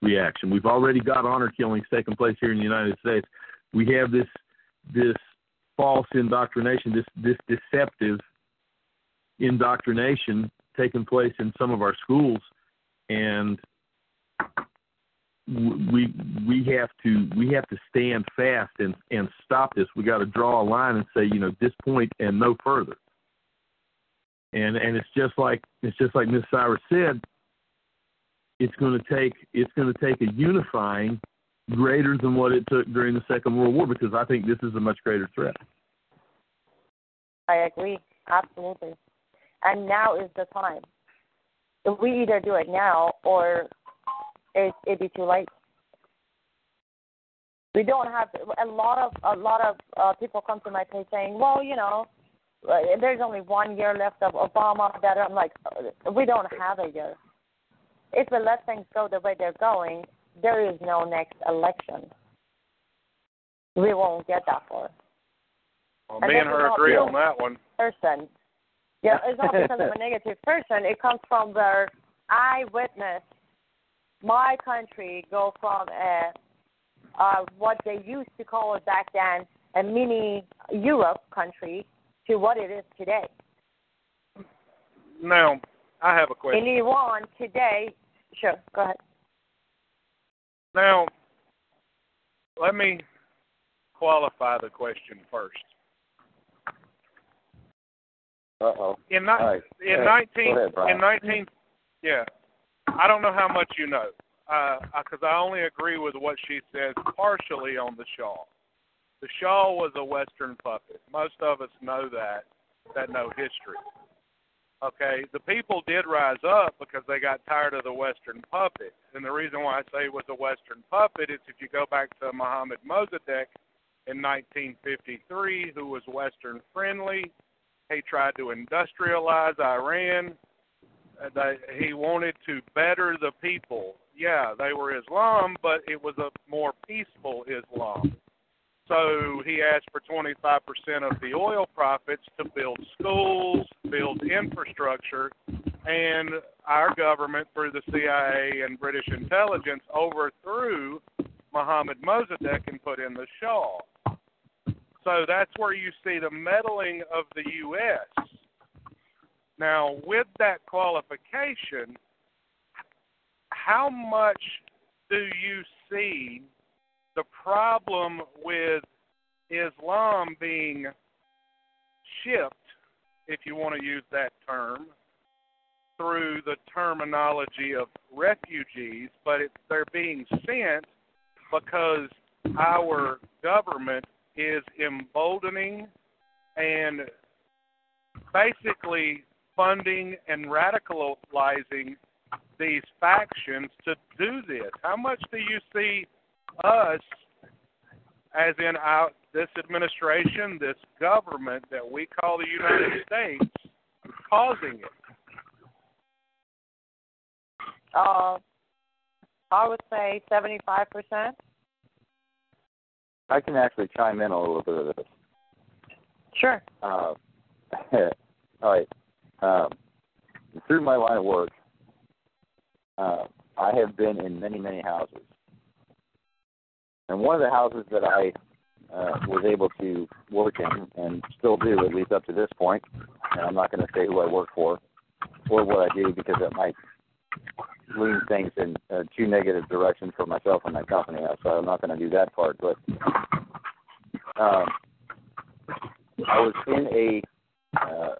reaction. We've already got honor killings taking place here in the United States. We have this this false indoctrination, this this deceptive indoctrination taking place in some of our schools, and we we have to we have to stand fast and and stop this. We got to draw a line and say, you know, this point and no further. And and it's just like it's just like Miss Cyrus said. It's going to take it's going to take a unifying greater than what it took during the Second World War because I think this is a much greater threat. I agree, absolutely. and now is the time. If we either do it now or it it be too late. We don't have a lot of a lot of uh, people come to my page saying, well, you know, there's only one year left of Obama. That I'm like, we don't have a year. If we let things go the way they're going, there is no next election. We won't get that far. Well, And me and her agree on that one. Person. Yeah, it's not because I'm a negative person. It comes from where I witnessed my country go from a uh, what they used to call it back then a mini Europe country to what it is today. Now, I have a question. In Iran today, sure, go ahead. Now, let me qualify the question first. Uh oh. In, ni- right. in 19, ahead, in 19, yeah, I don't know how much you know, because I only agree with what she says partially on the Shah. The Shah was a Western puppet. Most of us know that, that know history. Okay, the people did rise up because they got tired of the Western puppet. And the reason why I say it was a Western puppet is if you go back to Mohammed Mossadegh in 1953, who was Western friendly, he tried to industrialize Iran. Uh, he wanted to better the people. Yeah, they were Islam, but it was a more peaceful Islam. So he asked for 25% of the oil profits to build schools, build infrastructure, and our government, through the CIA and British intelligence, overthrew Mohammed Mossadegh and put in the Shah. So that's where you see the meddling of the U.S. Now, with that qualification, how much do you see the problem with Islam being shipped, if you want to use that term, through the terminology of refugees, but it, they're being sent because our government is emboldening and basically funding and radicalizing these factions to do this. How much do you see us, as in our this administration, this government that we call the United States, causing it? Uh, I would say 75%. I can actually chime in a little bit of this. Sure. Uh, all right. Um, through my line of work, uh, I have been in many, many houses. And one of the houses that I uh, was able to work in, and still do, at least up to this point, and I'm not going to say who I work for or what I do because it might lean things in uh, too negative direction for myself and my company. So I'm not going to do that part. But um, I was in a uh,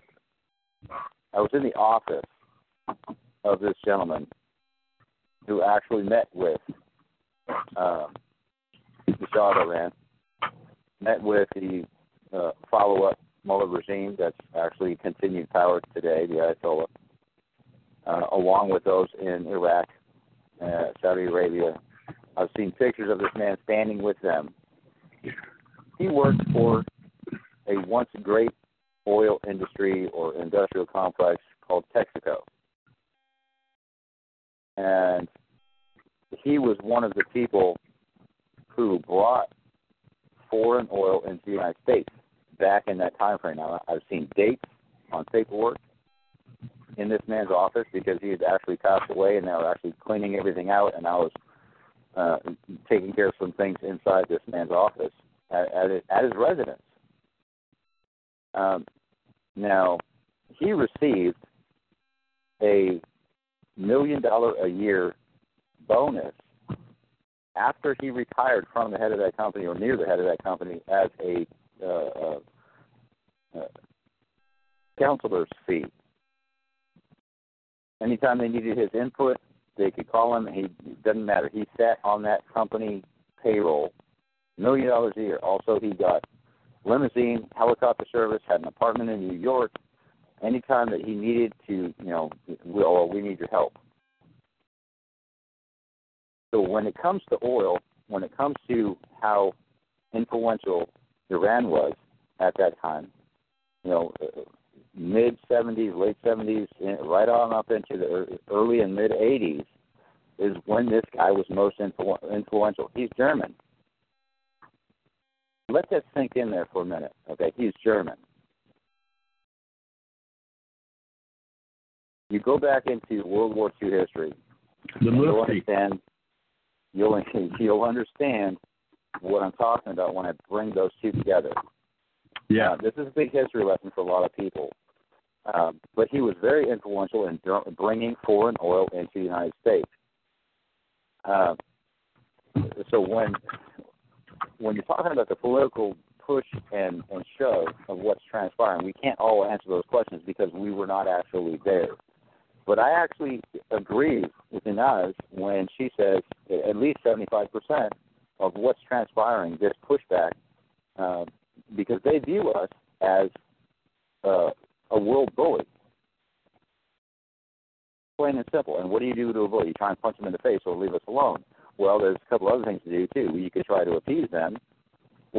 I was in the office of this gentleman who actually met with um, the Shah met with the uh, follow-up Mullah regime that's actually continued power today, the Ayatollah, uh, along with those in Iraq, uh, Saudi Arabia. I've seen pictures of this man standing with them. He worked for a once great oil industry or industrial complex called Texaco. And he was one of the people who brought foreign oil into the United States back in that time frame. Now, I've seen dates on paperwork in this man's office because he had actually passed away and they were actually cleaning everything out and I was uh, taking care of some things inside this man's office at, at, his, at his residence. Um, now, he received a million dollar a year bonus after he retired from the head of that company or near the head of that company as a uh, uh, uh, counselor's fee. Anytime they needed his input, they could call him. He doesn't matter. He sat on that company payroll, million dollars a year. Also, he got limousine, helicopter service, had an apartment in New York, anytime that he needed to, you know, we, oh, we need your help. So when it comes to oil, when it comes to how influential Iran was at that time, you know, mid 70s, late 70s, right on up into the early and mid 80s, is when this guy was most influ- influential. He's German. Let that sink in there for a minute. Okay, he's German. You go back into World War II history. The understand. You'll you'll understand what I'm talking about when I bring those two together. Yeah, uh, this is a big history lesson for a lot of people. Um, but he was very influential in bringing foreign oil into the United States. Uh, so when when you're talking about the political push and, and shove of what's transpiring, we can't all answer those questions because we were not actually there. But I actually agree with Inez when she says at least 75% of what's transpiring, this pushback, uh, because they view us as uh, a world bully. Plain and simple. And what do you do to a bully? You try and punch them in the face or leave us alone. Well, there's a couple other things to do too. You could try to appease them,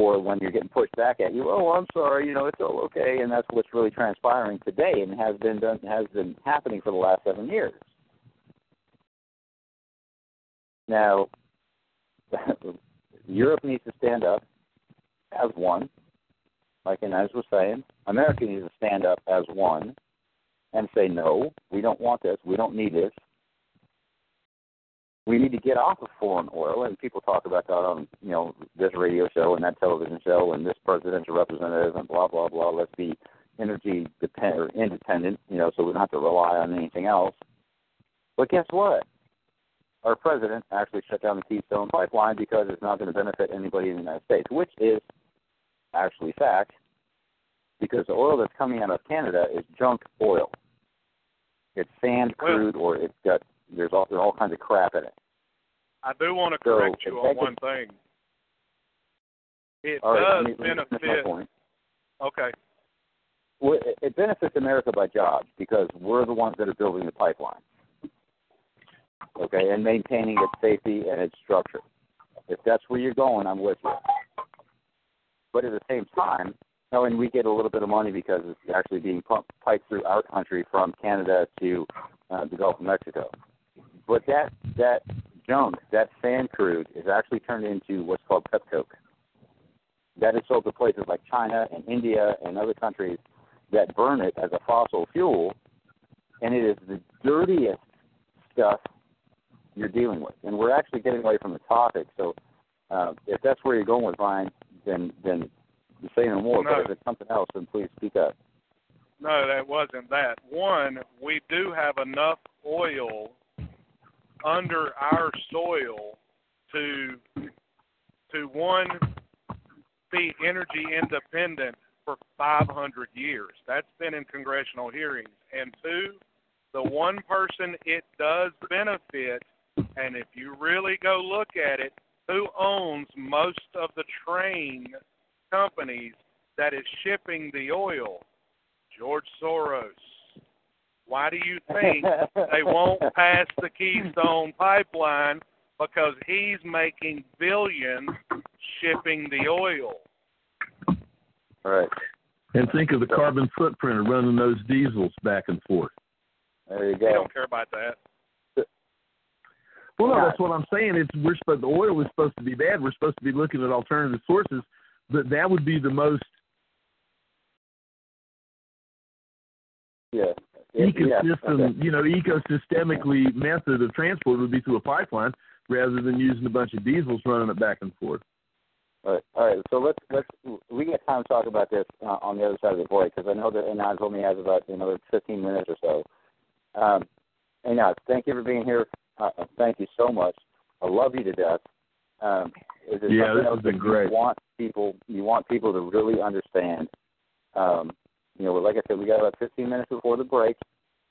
or when you're getting pushed back at you, oh, I'm sorry, you know, it's all okay, and that's what's really transpiring today, and has been done, has been happening for the last seven years. Now, Europe needs to stand up as one, like Inez was saying. America needs to stand up as one and say, no, we don't want this. We don't need this we need to get off of foreign oil, and people talk about that on you know this radio show and that television show and this presidential representative and blah blah blah. Let's be energy depend or independent, you know, so we don't have to rely on anything else. But guess what? Our president actually shut down the Keystone pipeline because it's not going to benefit anybody in the United States, which is actually fact, because the oil that's coming out of Canada is junk oil. It's sand, crude, or it's got there's all there's all kinds of crap in it. I do want to correct so, you on one thing. It does me, benefit. Okay. Well, it, it benefits America by jobs because we're the ones that are building the pipeline. Okay, and maintaining its safety and its structure. If that's where you're going, I'm with you. But at the same time, no, and we get a little bit of money because it's actually being pumped, piped through our country from Canada to uh, the Gulf of Mexico. But that that junk, that sand crude, is actually turned into what's called petcoke. That is sold to places like China and India and other countries that burn it as a fossil fuel, and it is the dirtiest stuff you're dealing with. And we're actually getting away from the topic. So uh, if that's where you're going with Vine, then then say no more. No. But if it's something else, then please speak up. No, that wasn't that. One, we do have enough oil under our soil to to one be energy independent for 500 years. That's been in congressional hearings. And two, the one person it does benefit, and if you really go look at it, who owns most of the train companies that is shipping the oil? George Soros. Why do you think they won't pass the Keystone pipeline? Because he's making billions shipping the oil. All right. And think of the carbon footprint of running those diesels back and forth. There you go. We don't care about that. Well, no, that's what I'm saying. It's we're supposed the oil is supposed to be bad. We're supposed to be looking at alternative sources, but that would be the most yeah ecosystem, yeah, okay. you know, ecosystemically method of transport would be through a pipeline rather than using a bunch of diesels running it back and forth. All right, all right. So let's let's we get time to talk about this uh, on the other side of the break because I know that Anaz only has about another 15 minutes or so. Um, Anaz, thank you for being here. Uh, uh, thank you so much. I love you to death. Um, is yeah, this has been great. You want people, you want people to really understand um, you know, like I said, we got about 15 minutes before the break.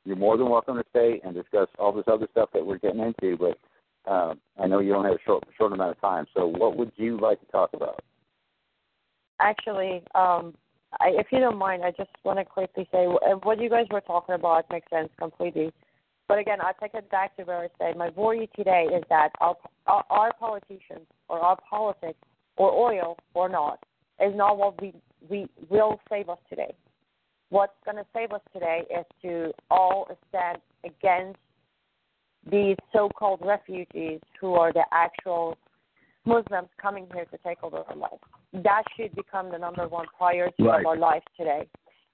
You're more than welcome to stay and discuss all this other stuff that we're getting into, but uh, I know you don't have a short, short amount of time. So, what would you like to talk about? Actually, um, I, if you don't mind, I just want to quickly say what you guys were talking about makes sense completely. But again, I take it back to where I said my worry today is that our, our, our politicians or our politics or oil or not is not what we we will save us today. What's going to save us today is to all stand against these so-called refugees who are the actual Muslims coming here to take over our lives. That should become the number one priority Right. of our lives today.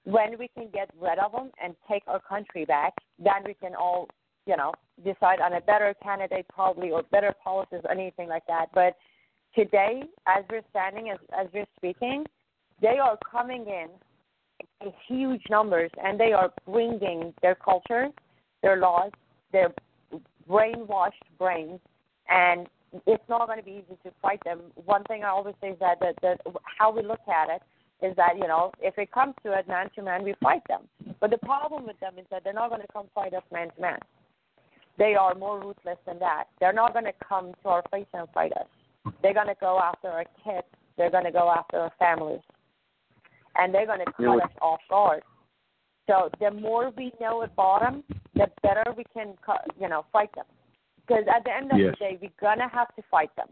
When we can get rid of them and take our country back, then we can all, you know, decide on a better candidate probably or better policies, anything like that. But today, as we're standing, as as we're speaking, they are coming in in huge numbers and they are bringing their culture, their laws, their brainwashed brains, and it's not going to be easy to fight them. One thing I always say is that, that, that how we look at it is that, you know, if it comes to it man to man, we fight them. But the problem with them is that they're not going to come fight us man to man. They are more ruthless than that. They're not going to come to our face and fight us. They're going to go after our kids. They're going to go after our families. And they're going to cut us off guard. So the more we know about them, the better we can, you know, fight them. Because at the end of Yes. the day, we're gonna have to fight them.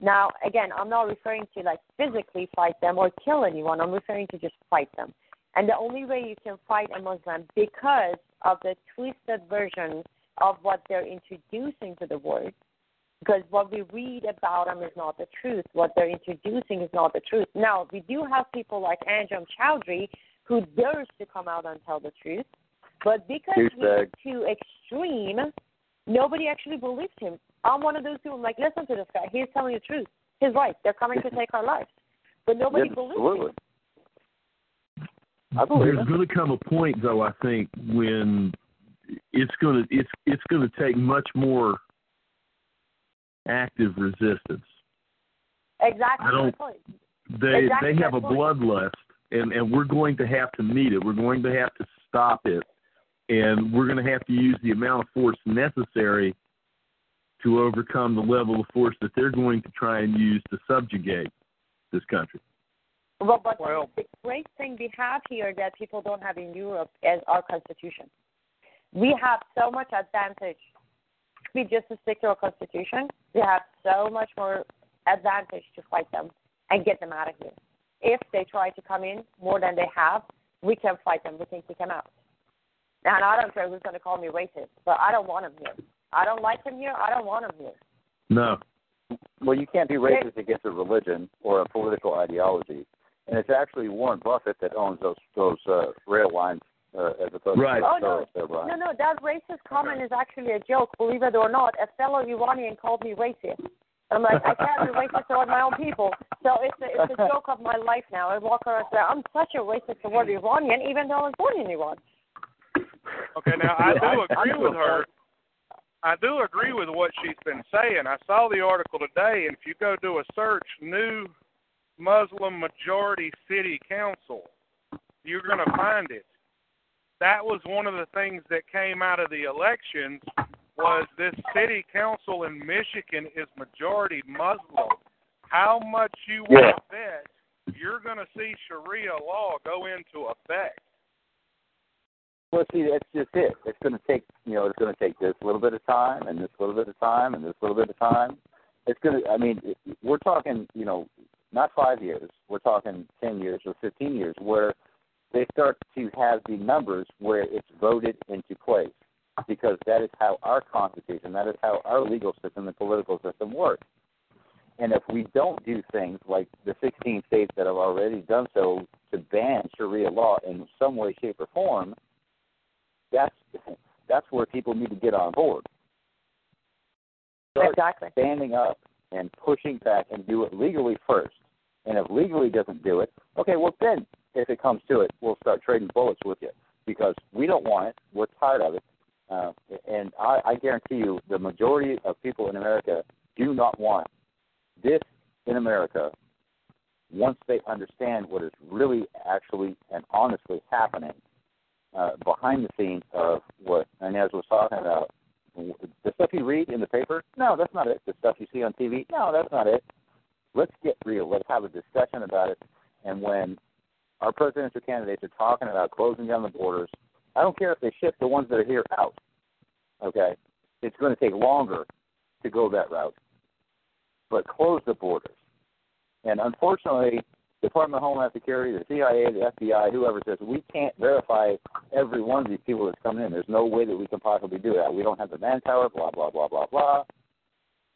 Now, again, I'm not referring to like physically fight them or kill anyone. I'm referring to just fight them. And the only way you can fight a Muslim because of the twisted version of what they're introducing to the world, because what we read about them is not the truth. What they're introducing is not the truth. Now, we do have people like Anjem Choudary who dares to come out and tell the truth, but because he's too extreme, nobody actually believes him. I'm one of those people. I'm like, listen to this guy. He's telling the truth. He's right. They're coming to take our lives, but nobody Yeah, believes absolutely. him. I believe There's going to come a point, though. I think when it's going to it's it's going to take much more active resistance. Exactly. I don't- They Exactly they have a point. bloodlust, and and we're going to have to meet it. We're going to have to stop it, and we're going to have to use the amount of force necessary to overcome the level of force that they're going to try and use to subjugate this country. Well, but Well- the great thing we have here that people don't have in Europe is our constitution. We have so much advantage. We just stick to our constitution. We have so much more advantage to fight them and get them out of here. If they try to come in more than they have, we can fight them. We can kick them out. And I don't care who's going to call me racist, but I don't want them here. I don't like them here. I don't want them here. No, Well, you can't be racist against a religion or a political ideology. And it's actually Warren Buffett that owns those those uh, rail lines uh, as opposed Right. to Oh, no. there, Brian. No, no, that racist comment is actually a joke. Believe it or not, a fellow Iranian called me racist. I'm like, I can't be racist toward my own people. So it's a, it's a joke of my life now. I walk around and say, I'm such a racist toward Iranian, even though I was born in Iran. Okay, now I do agree I'm with her. I do agree with what she's been saying. I saw the article today, and if you go do a search, new Muslim majority city council, you're going to find it. That was one of the things that came out of the elections was this city council in Michigan is majority Muslim. How much you want to bet you're going to see Sharia law go into effect? Well, see, that's just it. It's going to take, you know, it's going to take this little bit of time and this little bit of time and this little bit of time. It's going to, I mean, we're talking, you know, not five years. We're talking 10 years or 15 years where they start to have the numbers where it's voted into place because that is how our Constitution, that is how our legal system and political system works. And if we don't do things like the 16 states that have already done so to ban Sharia law in some way, shape, or form, that's that's where people need to get on board. Start Exactly. standing up and pushing back and do it legally first. And if legally doesn't do it, okay, well then, if it comes to it, we'll start trading bullets with you because we don't want it. We're tired of it. Uh, and I, I guarantee you, the majority of people in America do not want this in America once they understand what is really, actually, and honestly happening uh, behind the scenes of what Inez was talking about. The stuff you read in the paper, no, that's not it. The stuff you see on TV, no, that's not it. Let's get real. Let's have a discussion about it. And when our presidential candidates are talking about closing down the borders. I don't care if they ship the ones that are here out. Okay, it's going to take longer to go that route, but close the borders. And unfortunately, Department of Homeland Security, the CIA, the FBI, whoever says we can't verify every one of these people that's coming in. There's no way that we can possibly do that. We don't have the manpower. Blah blah blah blah blah.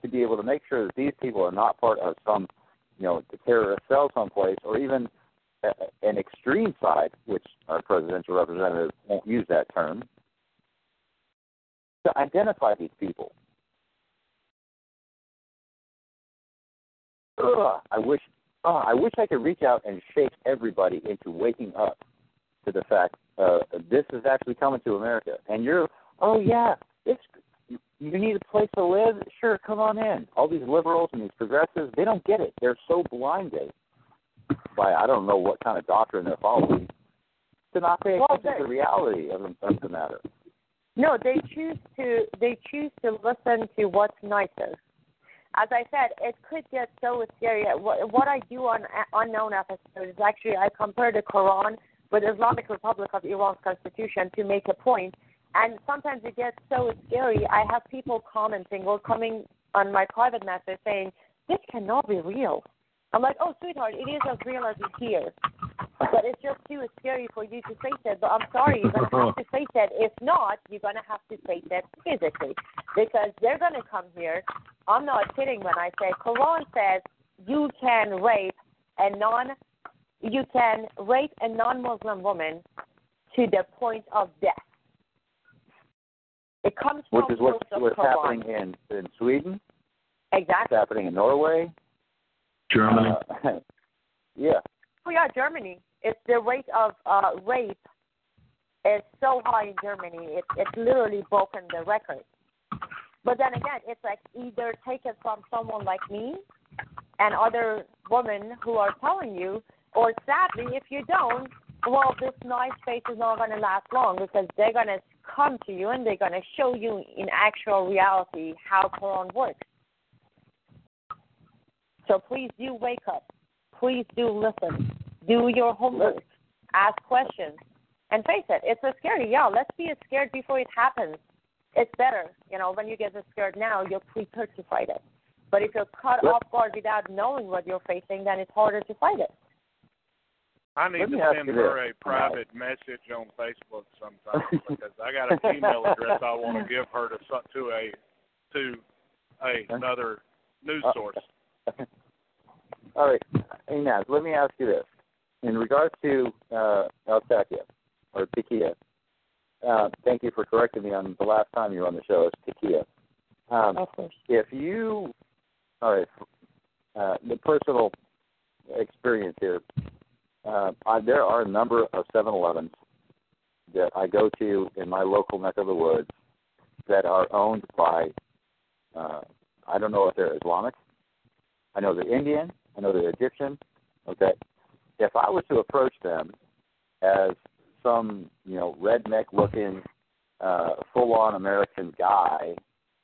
To be able to make sure that these people are not part of some, you know, terrorist cell someplace, or even an extreme side, which our presidential representative won't use that term, to identify these people. Ugh, I wish I wish I could reach out and shake everybody into waking up to the fact uh, this is actually coming to America. And you're, oh yeah, it's you need a place to live. Sure, come on in. All these liberals and these progressives, they don't get it. They're so blinded by I don't know what kind of doctrine they're following to not pay attention well, to the reality of, of the matter. No, they choose to they choose to listen to what's nicer as I said, it could get so scary. What, what I do on unknown episodes is actually I compare the Quran with Islamic Republic of Iran's constitution to make a point. And sometimes it gets so scary. I have people commenting or coming on my private message saying, "This cannot be real." I'm like, "Oh, sweetheart, it is as real as you hear." but it's just too scary for you to face it. But I'm sorry, you're gonna have to face it. If not, you're gonna have to face it physically because they're gonna come here. I'm not kidding when I say Quran says you can rape a non, you can rape a non-Muslim woman to the point of death. It comes from Which is what's, what's happening in in Sweden. Exactly. It's happening in Norway. Germany. Uh, yeah. Oh yeah, Germany. It's the rate of uh, rape is so high in Germany. It it's literally broken the record. But then again, it's like either take it from someone like me and other women who are telling you, or sadly, if you don't, well, this nice face is not going to last long because they're going to come to you and they're going to show you in actual reality how Quran works. So please do wake up please do listen. Do your homework. Ask questions. And face it, it's a scary. Yeah, let's be scared before it happens. It's better, you know, when you get scared now, you're prepared to fight it. But if you're caught off guard without knowing what you're facing, then it's harder to fight it. I need to send her a private message on Facebook sometime because I got an email address I want to give her to to a to a, another news uh, source. All right, Inez, let me ask you this. In regards to uh, al-Taqiyya, or Taqiyya, uh, thank you for correcting me on the last time you were on the show. It's Taqiyya. Um, of course. If you, all right, uh, the personal experience here, uh, I, there are a number of 7-Elevens that I go to in my local neck of the woods that are owned by, uh, I don't know if they're Islamic. I know they're Indian. I know they're Egyptian. Okay, if I was to approach them as some you know redneck looking, uh, full on American guy,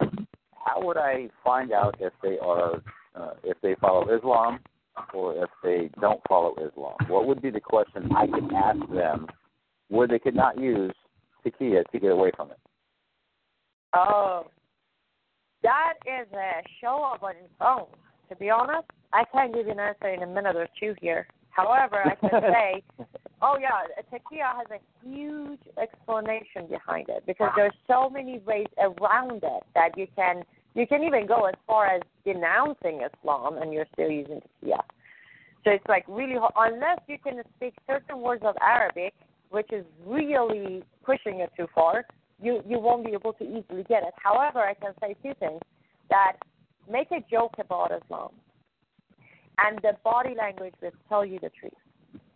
how would I find out if they are uh, if they follow Islam or if they don't follow Islam? What would be the question I could ask them where they could not use taqiyya to get away from it? Oh, that is a show of its own. To be honest, I can't give you an answer in a minute or two here. However, I can say, oh yeah, taqiyya has a huge explanation behind it because there's so many ways around it that you can you can even go as far as denouncing Islam and you're still using taqiyya. So it's like really hard, unless you can speak certain words of Arabic, which is really pushing it too far, you you won't be able to easily get it. However, I can say two things that make a joke about Islam and the body language will tell you the truth.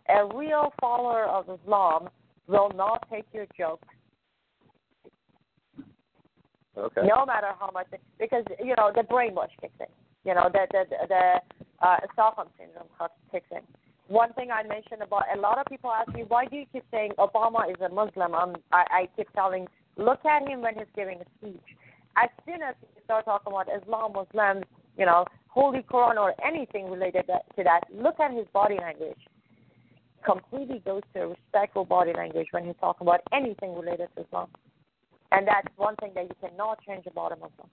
A real follower of Islam will not take your joke. Okay. No matter how much, because you know the brainwash kicks in. You know the the the, uh, Stockholm syndrome kicks in. One thing I mentioned about a lot of people ask me, why do you keep saying Obama is a Muslim? I'm, I, I keep telling, look at him when he's giving a speech. As soon as you start talking about Islam, Muslims, you know, Holy Quran or anything related to that, look at his body language. completely goes to a respectful body language when he talks about anything related to Islam. And that's one thing that you cannot change about a Muslim.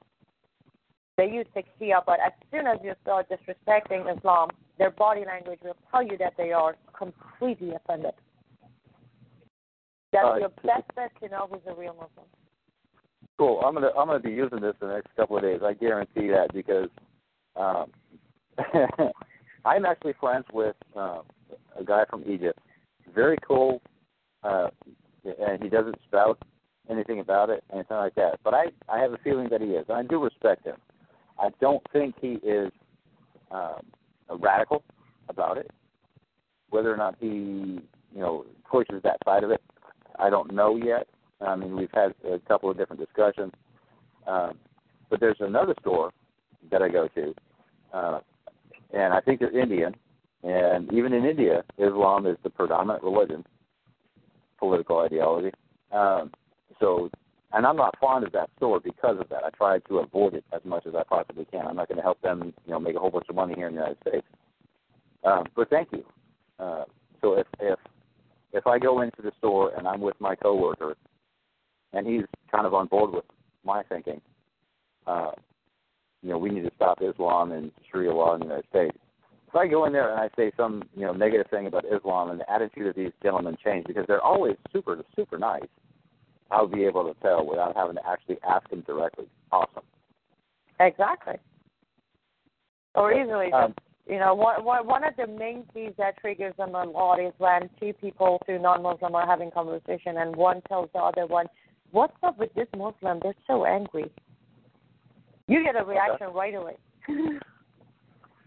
They use takfir, but as soon as you start disrespecting Islam, their body language will tell you that they are completely offended. That's your best bet to know who's a real Muslim. Cool. I'm gonna I'm gonna be using this the next couple of days. I guarantee that because um, I'm actually friends with uh, a guy from Egypt. Very cool, uh, and he doesn't spout anything about it, anything like that. But I I have a feeling that he is, I do respect him. I don't think he is um, a radical about it. Whether or not he you know pushes that side of it, I don't know yet. I mean, we've had a couple of different discussions. Um, but there's another store that I go to, uh, and I think they're Indian. And even in India, Islam is the predominant religion, political ideology. Um, so, and I'm not fond of that store because of that. I try to avoid it as much as I possibly can. I'm not going to help them, you know, make a whole bunch of money here in the United States. Um, but thank you. Uh, so if if if I go into the store and I'm with my coworker and he's kind of on board with my thinking. Uh, you know, we need to stop Islam and Sharia law in the United States. If I go in there and I say some, you know, negative thing about Islam and the attitude of these gentlemen change because they're always super, super nice, I'll be able to tell without having to actually ask them directly. Awesome. Exactly. Or easily Um, You know, one, one of the main keys that triggers them a lot is when two people, two non-Muslim, are having conversation, and one tells the other one, "What's up with this Muslim? They're so angry." You get a reaction right away.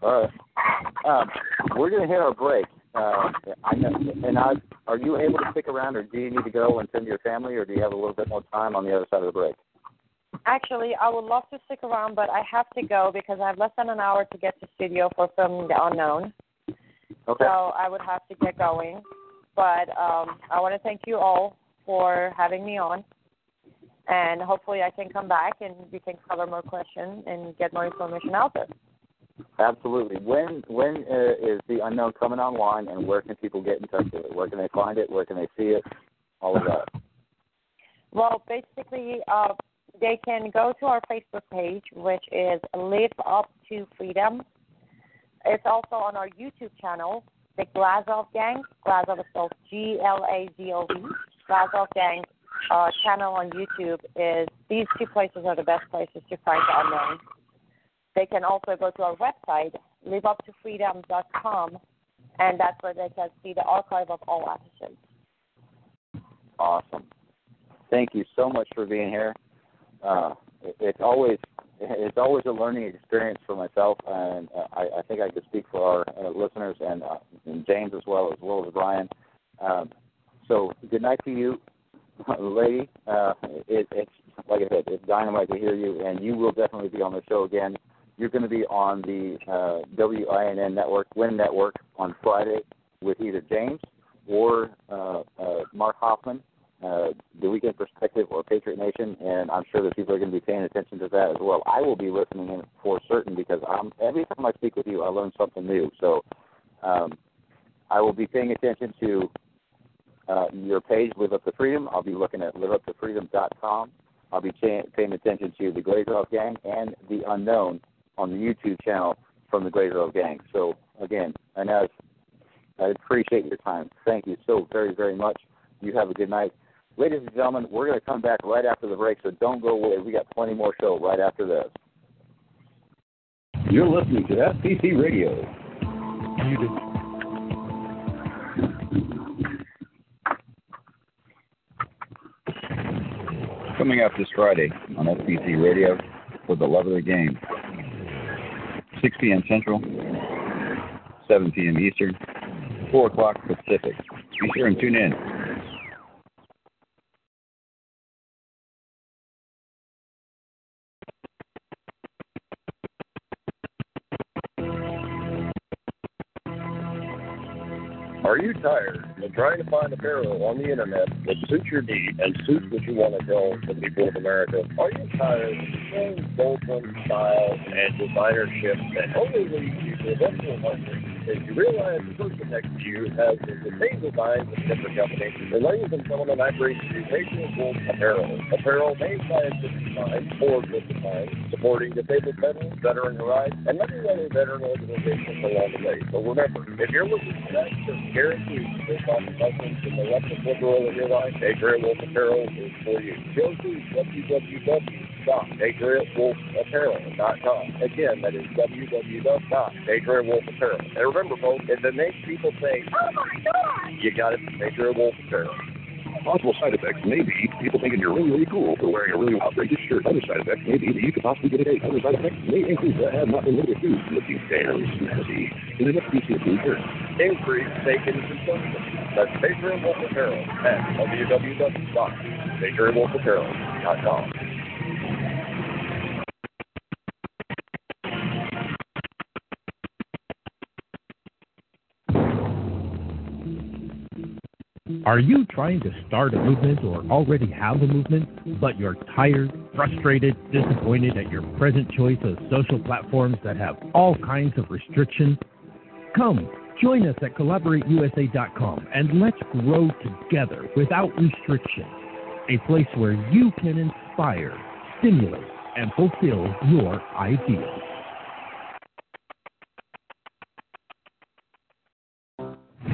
All right. Um, we're going to hit our break. Uh, I know, and I, are you able to stick around, or do you need to go and send your family, or do you have a little bit more time on the other side of the break? Actually, I would love to stick around, but I have to go because I have less than an hour to get to studio for filming The Unknown. Okay. So I would have to get going. But um, I want to thank you all for having me on. And hopefully I can come back and we can cover more questions and get more information out there. Absolutely. When when uh, is the unknown coming online, and where can people get in touch with it? Where can they find it? Where can they see it? All of that. Well, basically, uh, they can go to our Facebook page, which is Live Up to Freedom. It's also on our YouTube channel, the Glazov Gang. Glazov is spelled G L A Z O V. Glazov Gang uh, channel on YouTube is these two places are the best places to find the unknown. They can also go to our website, liveuptofreedom.com, and that's where they can see the archive of all episodes. Awesome. Thank you so much for being here. Uh, it- it's always it's always a learning experience for myself, and uh, I, I think I could speak for our uh, listeners and, uh, and James as well as well as Brian. Um, so good night to you, lady. Uh, it, it's like I said, it's dynamite to hear you, and you will definitely be on the show again. You're going to be on the uh, WINN network, Win Network, on Friday with either James or uh, uh, Mark Hoffman, uh, The Weekend Perspective, or Patriot Nation, and I'm sure that people are going to be paying attention to that as well. I will be listening in for certain because I'm, every time I speak with you, I learn something new. So um, I will be paying attention to uh, your page, Live Up to Freedom. I'll be looking at liveuptofreedom.com. I'll be cha- paying attention to the Glazerov Gang and the Unknown on the YouTube channel from the Glazerov Gang. So again, and as I appreciate your time. Thank you so very, very much. You have a good night. Ladies and gentlemen, we're going to come back right after the break, so don't go away. We got plenty more show right after this. You're listening to FPC Radio. Coming up this Friday on FPC Radio for the love of the game. 6 p.m. Central, 7 p.m. Eastern, 4 o'clock Pacific. Be sure and tune in. Are you tired of trying to find apparel on the internet that suits your need and suits what you want to tell the people of America? Are you tired of seeing Bolton styles and designership that only lead you to eventual hungry If you realize the person next to you has the same design with a different company, then ladies and gentlemen, I bring you Patriot Wolf Apparel. Apparel made by a different mind, for a different mind, supporting disabled veterans, veteran rights, and many other veteran organizations along the way. So remember, if you're looking for that guaranteed to take off the husband from the left liberal in your life, Patriot Wolf Apparel is for you. Go to www.patriotwolfapparel.com. Again, that is www.patriotwolfapparel. And remember, folks, if it makes people think, oh my God, you got it, Patriot Wolf Apparel. Possible side effects may be people thinking you're really, really cool for wearing a really outrageous shirt. Other side effects may be that you could possibly get a date. Other side effects may include that have not been limited to looking damn snazzy. It is FTC approved shirt. Increase bacon consumption. That's Patriot Wolf Apparel at www.patriotwolfapparel.com. Are you trying to start a movement or already have a movement, but you're tired, frustrated, disappointed at your present choice of social platforms that have all kinds of restrictions? Come, join us at collaborateusa.com and let's grow together without restriction. A place where you can inspire, stimulate, and fulfill your ideals.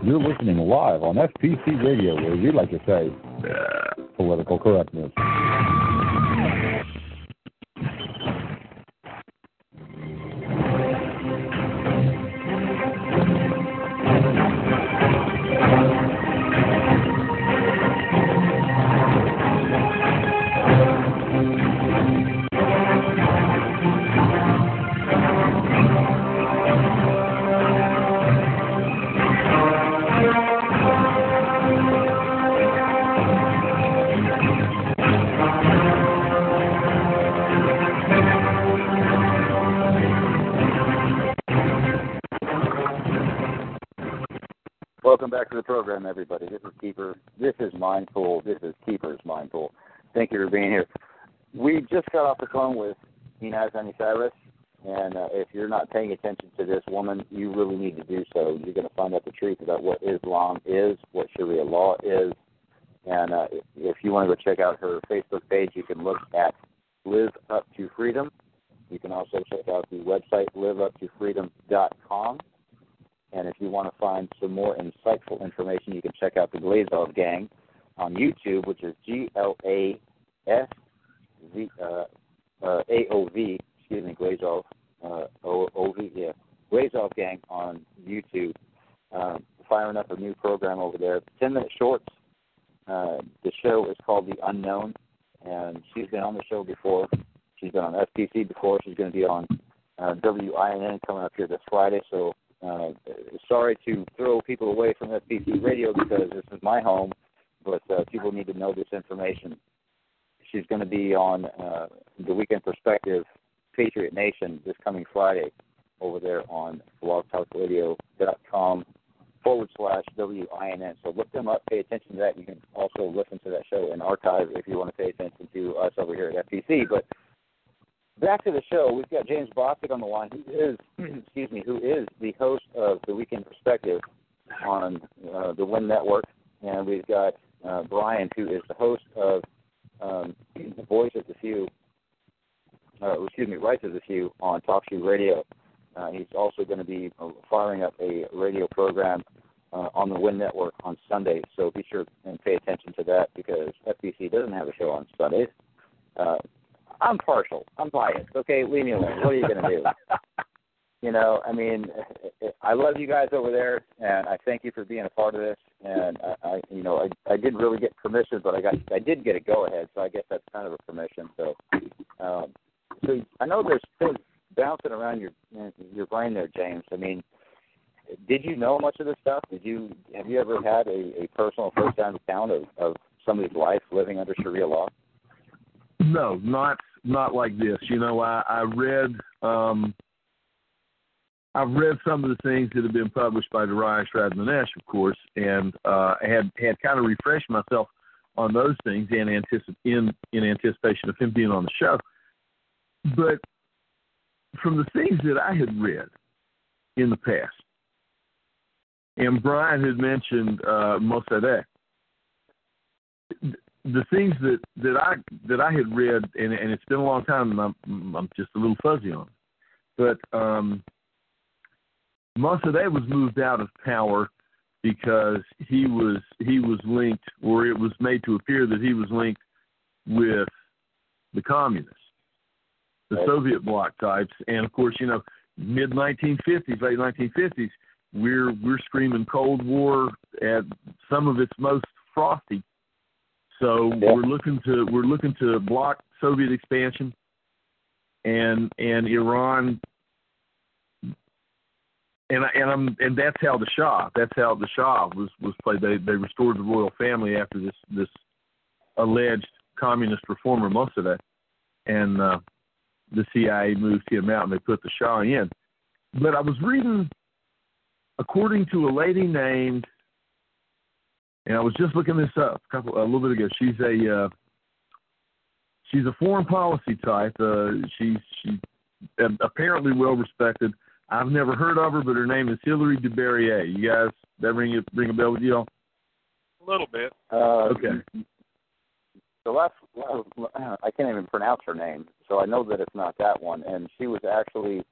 You're listening live on FPC Radio, where we like to say political correctness. Got off the phone with Annie Cyrus, and uh, if you're not paying attention to this woman, you really need to do so. You're going to find out the truth about what Islam is, what Sharia law is, and uh, if you want to go check out her Facebook page, you can look at Live Up to Freedom. You can also check out the website liveuptofreedom.com. And if you want to find some more insightful information, you can check out the Glazov Gang on YouTube, which is G L A S V uh, uh, A O V. Excuse me, Glazov uh, O O V. Yeah, Glazov Gang on YouTube. Um, firing up a new program over there. Ten minute shorts. Uh, the show is called The Unknown, and she's been on the show before. She's been on FPC before. She's going to be on uh, WINN coming up here this Friday. So uh, sorry to throw people away from FPC Radio because this is my home, but uh, people need to know this information. She's going to be on uh, the Weekend Perspective Patriot Nation this coming Friday over there on blogtalkradio.com forward slash WINN. So look them up, pay attention to that. You can also listen to that show in archive if you want to pay attention to us over here at FPC. But back to the show, we've got James Bostic on the line, who is, excuse me, who is the host of the Weekend Perspective on uh, the Win Network, and we've got uh, Brian, who is the host of um, Voice of the Few, uh, excuse me, Rights of the Few on TalkShoe Radio. Uh, he's also going to be uh, firing up a radio program uh, on the Win Network on Sunday, so be sure and pay attention to that because FPC doesn't have a show on Sundays. Uh, I'm partial. I'm biased. Okay, leave me alone. What are you going to do? you know, I mean, I love you guys over there, and I thank you for being a part of this. And I, I you know, I, I didn't really get permission, but I got, I did get a go ahead, so I guess that's kind of a permission. So, um, so I know there's things bouncing around your your brain there, James. I mean, did you know much of this stuff? Did you have you ever had a, a personal first-hand account of, of somebody's life living under Sharia law? No, not not like this. You know, I, I read um I've read some of the things that have been published by Darius Radmanesh, of course, and uh, had had kind of refreshed myself on those things in anticip- in in anticipation of him being on the show. But from the things that I had read in the past, and Brian had mentioned uh, Mossadegh. The things that, that I that I had read, and, and it's been a long time, and I'm I'm just a little fuzzy on, but um, Mossadegh was moved out of power because he was he was linked, or it was made to appear that he was linked with the communists, the right. Soviet bloc types, and of course, you know, mid 1950s, late 1950s, we're we're screaming Cold War at some of its most frosty. So yeah. we're looking to we're looking to block Soviet expansion, and and Iran, and and I'm and that's how the Shah that's how the Shah was was played. They they restored the royal family after this this alleged communist reformer Mossadegh, and uh, the CIA moved him out and they put the Shah in. But I was reading, according to a lady named, and I was just looking this up a couple a little bit ago. She's a uh, she's a foreign policy type. Uh, she's she apparently well respected. I've never heard of her, but her name is Hilary de Barrier. You guys, that ring a ring a bell with you all? A little bit. Uh, okay the last, I can't even pronounce her name, so I know that it's not that one. And she was actually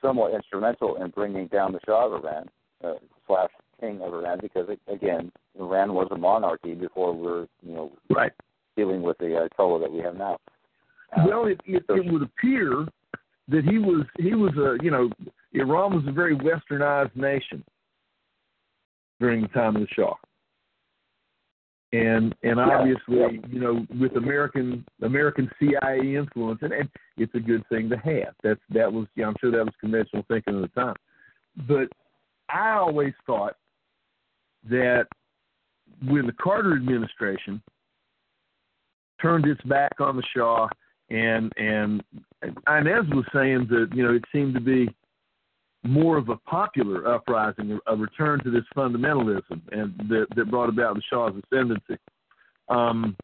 somewhat instrumental in bringing down the Shah of Iran uh, slash King of Iran, because it, again, Iran was a monarchy before we are you know, right. dealing with the Ayatollah that we have now. Uh, well, it, it, so, it would appear that he was he was a you know Iran was a very westernized nation during the time of the Shah and and obviously yeah. you know with American American CIA influence and, and it's a good thing to have. That's that was yeah, I'm sure that was conventional thinking at the time. But I always thought that when the Carter administration turned its back on the Shah and and Inez was saying that you know it seemed to be more of a popular uprising, a return to this fundamentalism, and that, that brought about the Shah's ascendancy. Um,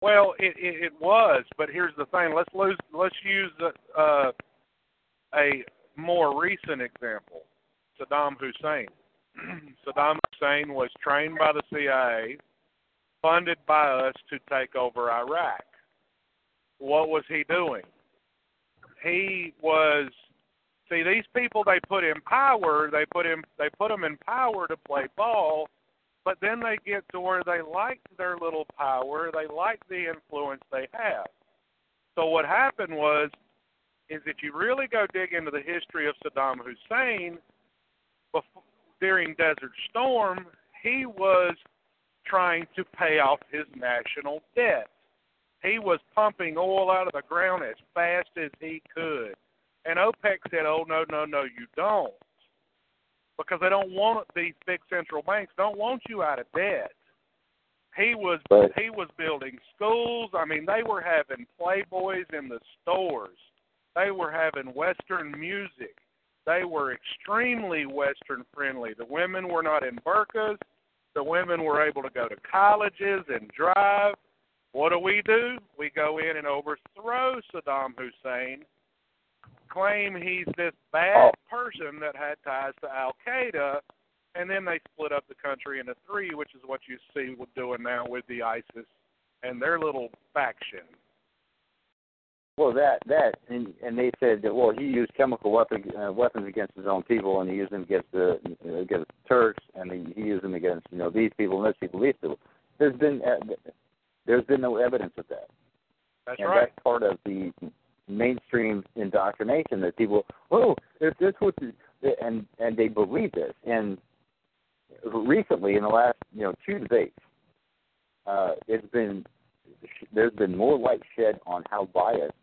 well, it, it, it was, but here's the thing. Let's lose, let's use uh, a more recent example: Saddam Hussein. Saddam Hussein was trained by the CIA, funded by us to take over Iraq. What was he doing? He was See, these people they put in power, they put in they put them in power to play ball, but then they get to where they like their little power, they like the influence they have. So what happened was is if you really go dig into the history of Saddam Hussein before, during Desert Storm, he was trying to pay off his national debt. He was pumping oil out of the ground as fast as he could. And OPEC said, "Oh no, no, no, you don't," because they don't want these big central banks don't want you out of debt. He was right. he was building schools. I mean, they were having playboys in the stores. They were having Western music. They were extremely Western friendly. The women were not in burqas. The women were able to go to colleges and drive. What do we do? We go in and overthrow Saddam Hussein claim he's this bad oh. person that had ties to Al Qaeda, and then they split up the country into three, which is what you see doing now with the ISIS and their little faction. Well, that that and, and they said that well he used chemical weapon, uh, weapons against his own people, and he used them against the uh, against Turks, and he, he used them against you know these people and those people, these people. There's been uh, there's been no evidence of that. That's and right. That's part of the mainstream indoctrination that people, oh, if this was, and and they believe this. And recently, in the last you know two debates, uh, it's been there's been more light shed on how biased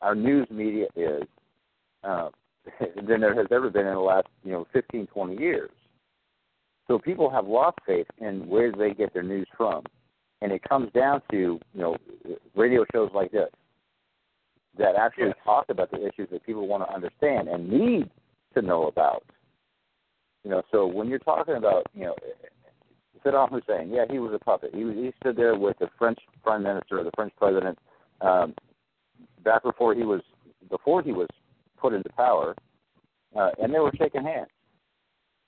our news media is uh, than there has ever been in the last you know 15, 20 years. So people have lost faith in where they get their news from, and it comes down to you know radio shows like this that actually talk about the issues that people want to understand and need to know about. You know, so when you're talking about, you know, Saddam Hussein, yeah, he was a puppet. He was, he stood there with the French prime minister or the French president um, back before he was before he was put into power, uh, and they were shaking hands.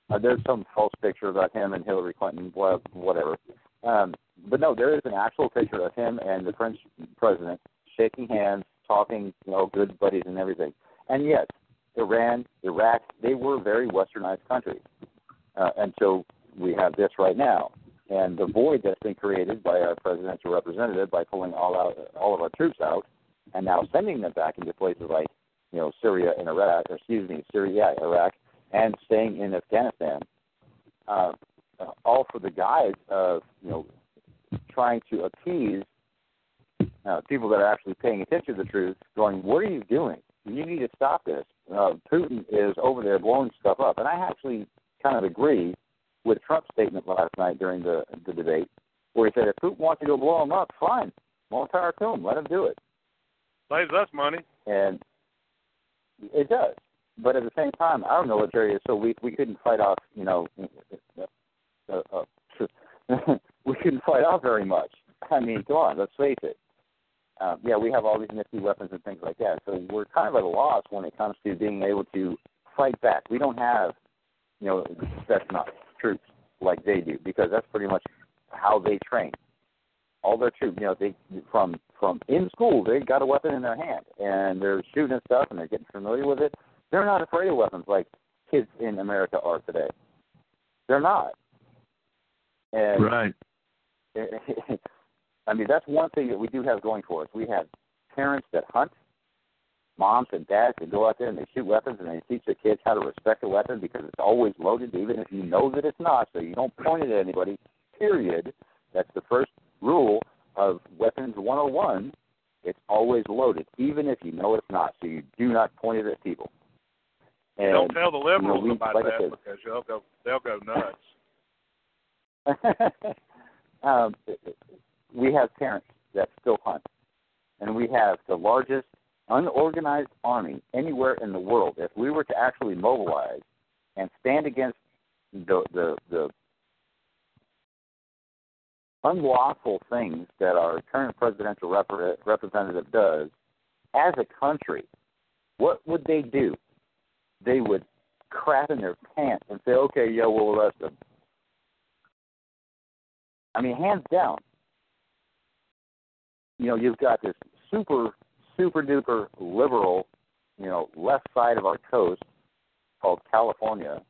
Uh, there's some false picture about him and Hillary Clinton, blah, whatever. Um, but no, there is an actual picture of him and the French president shaking hands, talking, you know, good buddies and everything. And yes, Iran, Iraq, they were very westernized countries. Uh, and so we have this right now. And the void that's been created by our presidential representative by pulling all out all of our troops out and now sending them back into places like, you know, Syria and Iraq, or excuse me, Syria, Iraq, and staying in Afghanistan, uh, all for the guise of, you know, trying to appease uh, people that are actually paying attention to the truth, going, "What are you doing? You need to stop this." Uh, Putin is over there blowing stuff up, and I actually kind of agree with Trump's statement last night during the the debate, where he said, "If Putin wants to go blow him up, fine, more power to him. Let him do it." Saves us money. And it does, but at the same time, our military is so weak we couldn't fight off. You know, uh, uh, we couldn't fight off very much. I mean, come on, let's face it. Um, yeah, we have all these nifty weapons and things like that. So we're kind of at a loss when it comes to being able to fight back. We don't have, you know, specialized troops like they do because that's pretty much how they train. All their troops, you know, they from from in school they got a weapon in their hand and they're shooting stuff and they're getting familiar with it. They're not afraid of weapons like kids in America are today. They're not. And right. I mean, that's one thing that we do have going for us. We have parents that hunt, moms and dads that go out there and they shoot weapons and they teach their kids how to respect a weapon because it's always loaded, even if you know that it's not. So you don't point it at anybody. Period. That's the first rule of Weapons 101. It's always loaded, even if you know it's not. So you do not point it at people. And, don't tell the liberals you know, we, about like that said, because they'll go they'll go nuts. um, we have parents that still hunt, and we have the largest unorganized army anywhere in the world. If we were to actually mobilize and stand against the the, the unlawful things that our current presidential rep- representative does as a country, what would they do? They would crap in their pants and say, "Okay, yeah, we'll arrest them." I mean, hands down. You know, you've got this super, super duper liberal, you know, left side of our coast called California,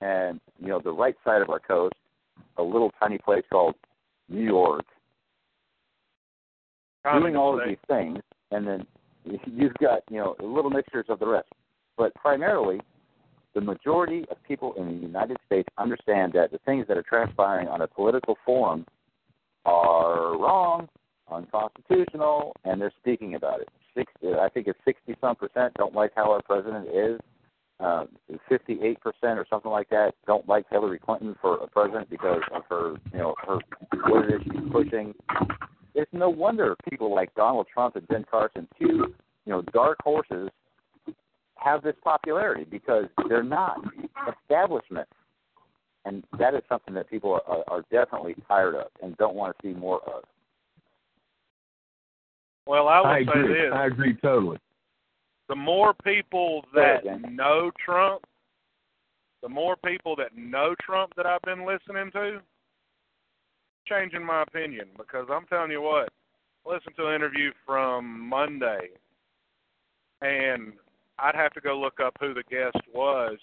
and you know, the right side of our coast, a little tiny place called New York, doing all of these things, and then you've got you know little mixtures of the rest. But primarily, the majority of people in the United States understand that the things that are transpiring on a political forum are wrong, unconstitutional, and they're speaking about it. Six, I think it's 60 some percent don't like how our president is. Uh, 58 percent or something like that don't like Hillary Clinton for a president because of her, you know, her what it is pushing. It's no wonder people like Donald Trump and Ben Carson, two, you know, dark horses have this popularity because they're not establishment, and that is something that people are, are definitely tired of and don't want to see more of. Well, I will I say agree. this: I agree totally. the more people that Dan. know Trump, the more people that know Trump that I've been listening to, changing my opinion because I'm telling you what, I listened to an interview from Monday, and I'd have to go look up who the guest was,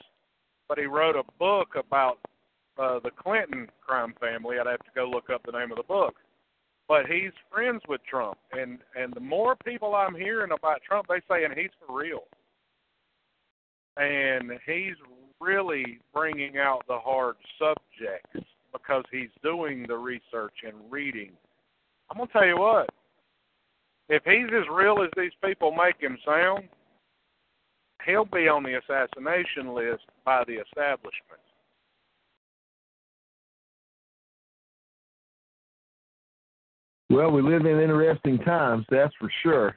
but he wrote a book about uh, the Clinton crime family. I'd have to go look up the name of the book. But he's friends with Trump, and and the more people I'm hearing about Trump, they saying he's for real, and he's really bringing out the hard subjects because he's doing the research and reading. I'm gonna tell you what, if he's as real as these people make him sound, he'll be on the assassination list by the establishment. Well, we live in interesting times, that's for sure.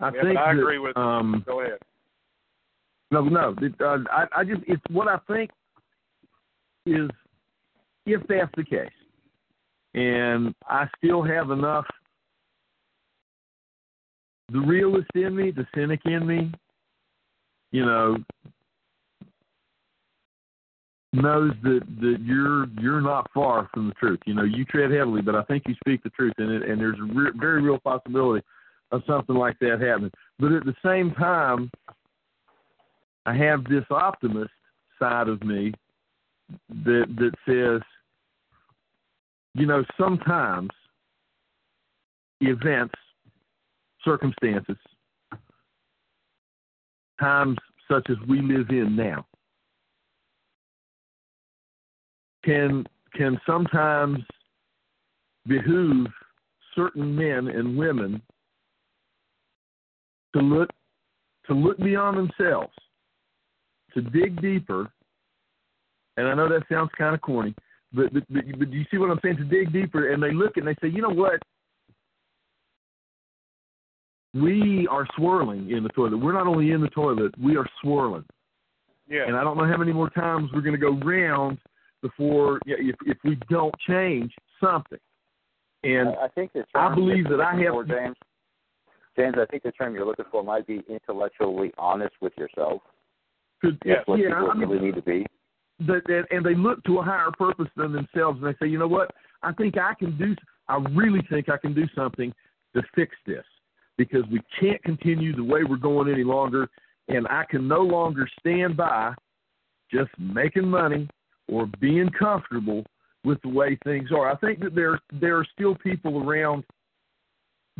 I yeah, think I that, agree with. um, Go ahead. No, no. It, uh, I, I just it's what I think is if that's the case, and I still have enough the realist in me, the cynic in me, you know, knows that that you're you're not far from the truth. You know, you tread heavily, but I think you speak the truth, in it, and there's a re- very real possibility of something like that happening. But at the same time, I have this optimist side of me that that says, you know, sometimes events, circumstances, times such as we live in now can can sometimes behoove certain men and women to look to look beyond themselves, to dig deeper. And I know that sounds kind of corny, but but, but but you see what I'm saying? To dig deeper, and they look and they say, you know what? We are swirling in the toilet. We're not only in the toilet, we are swirling. Yeah. And I don't know how many more times we're going to go round before if if we don't change something. And I, I think the I term believe that I have for, James. James, I think the term you're looking for might be intellectually honest with yourself. Could, That's what yeah, people I mean, really need to be. that, that and they look to a higher purpose than themselves and they say, you know what, I think I can do, I really think I can do something to fix this because we can't continue the way we're going any longer, and I can no longer stand by just making money or being comfortable with the way things are. I think that there there are still people around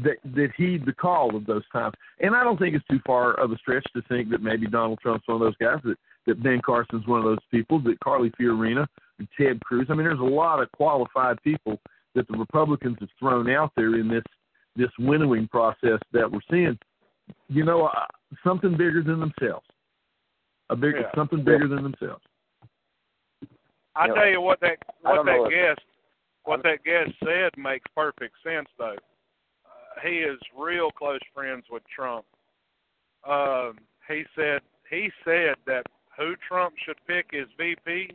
that that heed the call of those times, and I don't think it's too far of a stretch to think that maybe Donald Trump's one of those guys that that Ben Carson's one of those people, that Carly Fiorina, and Ted Cruz. I mean, there's a lot of qualified people that the Republicans have thrown out there in this this winnowing process that we're seeing. You know, uh, something bigger than themselves, a big Yeah. something bigger than themselves. I You know, tell you what that what that guest what that guest said makes perfect sense though. Uh, he is real close friends with Trump. Um, he said he said that who Trump should pick as VP,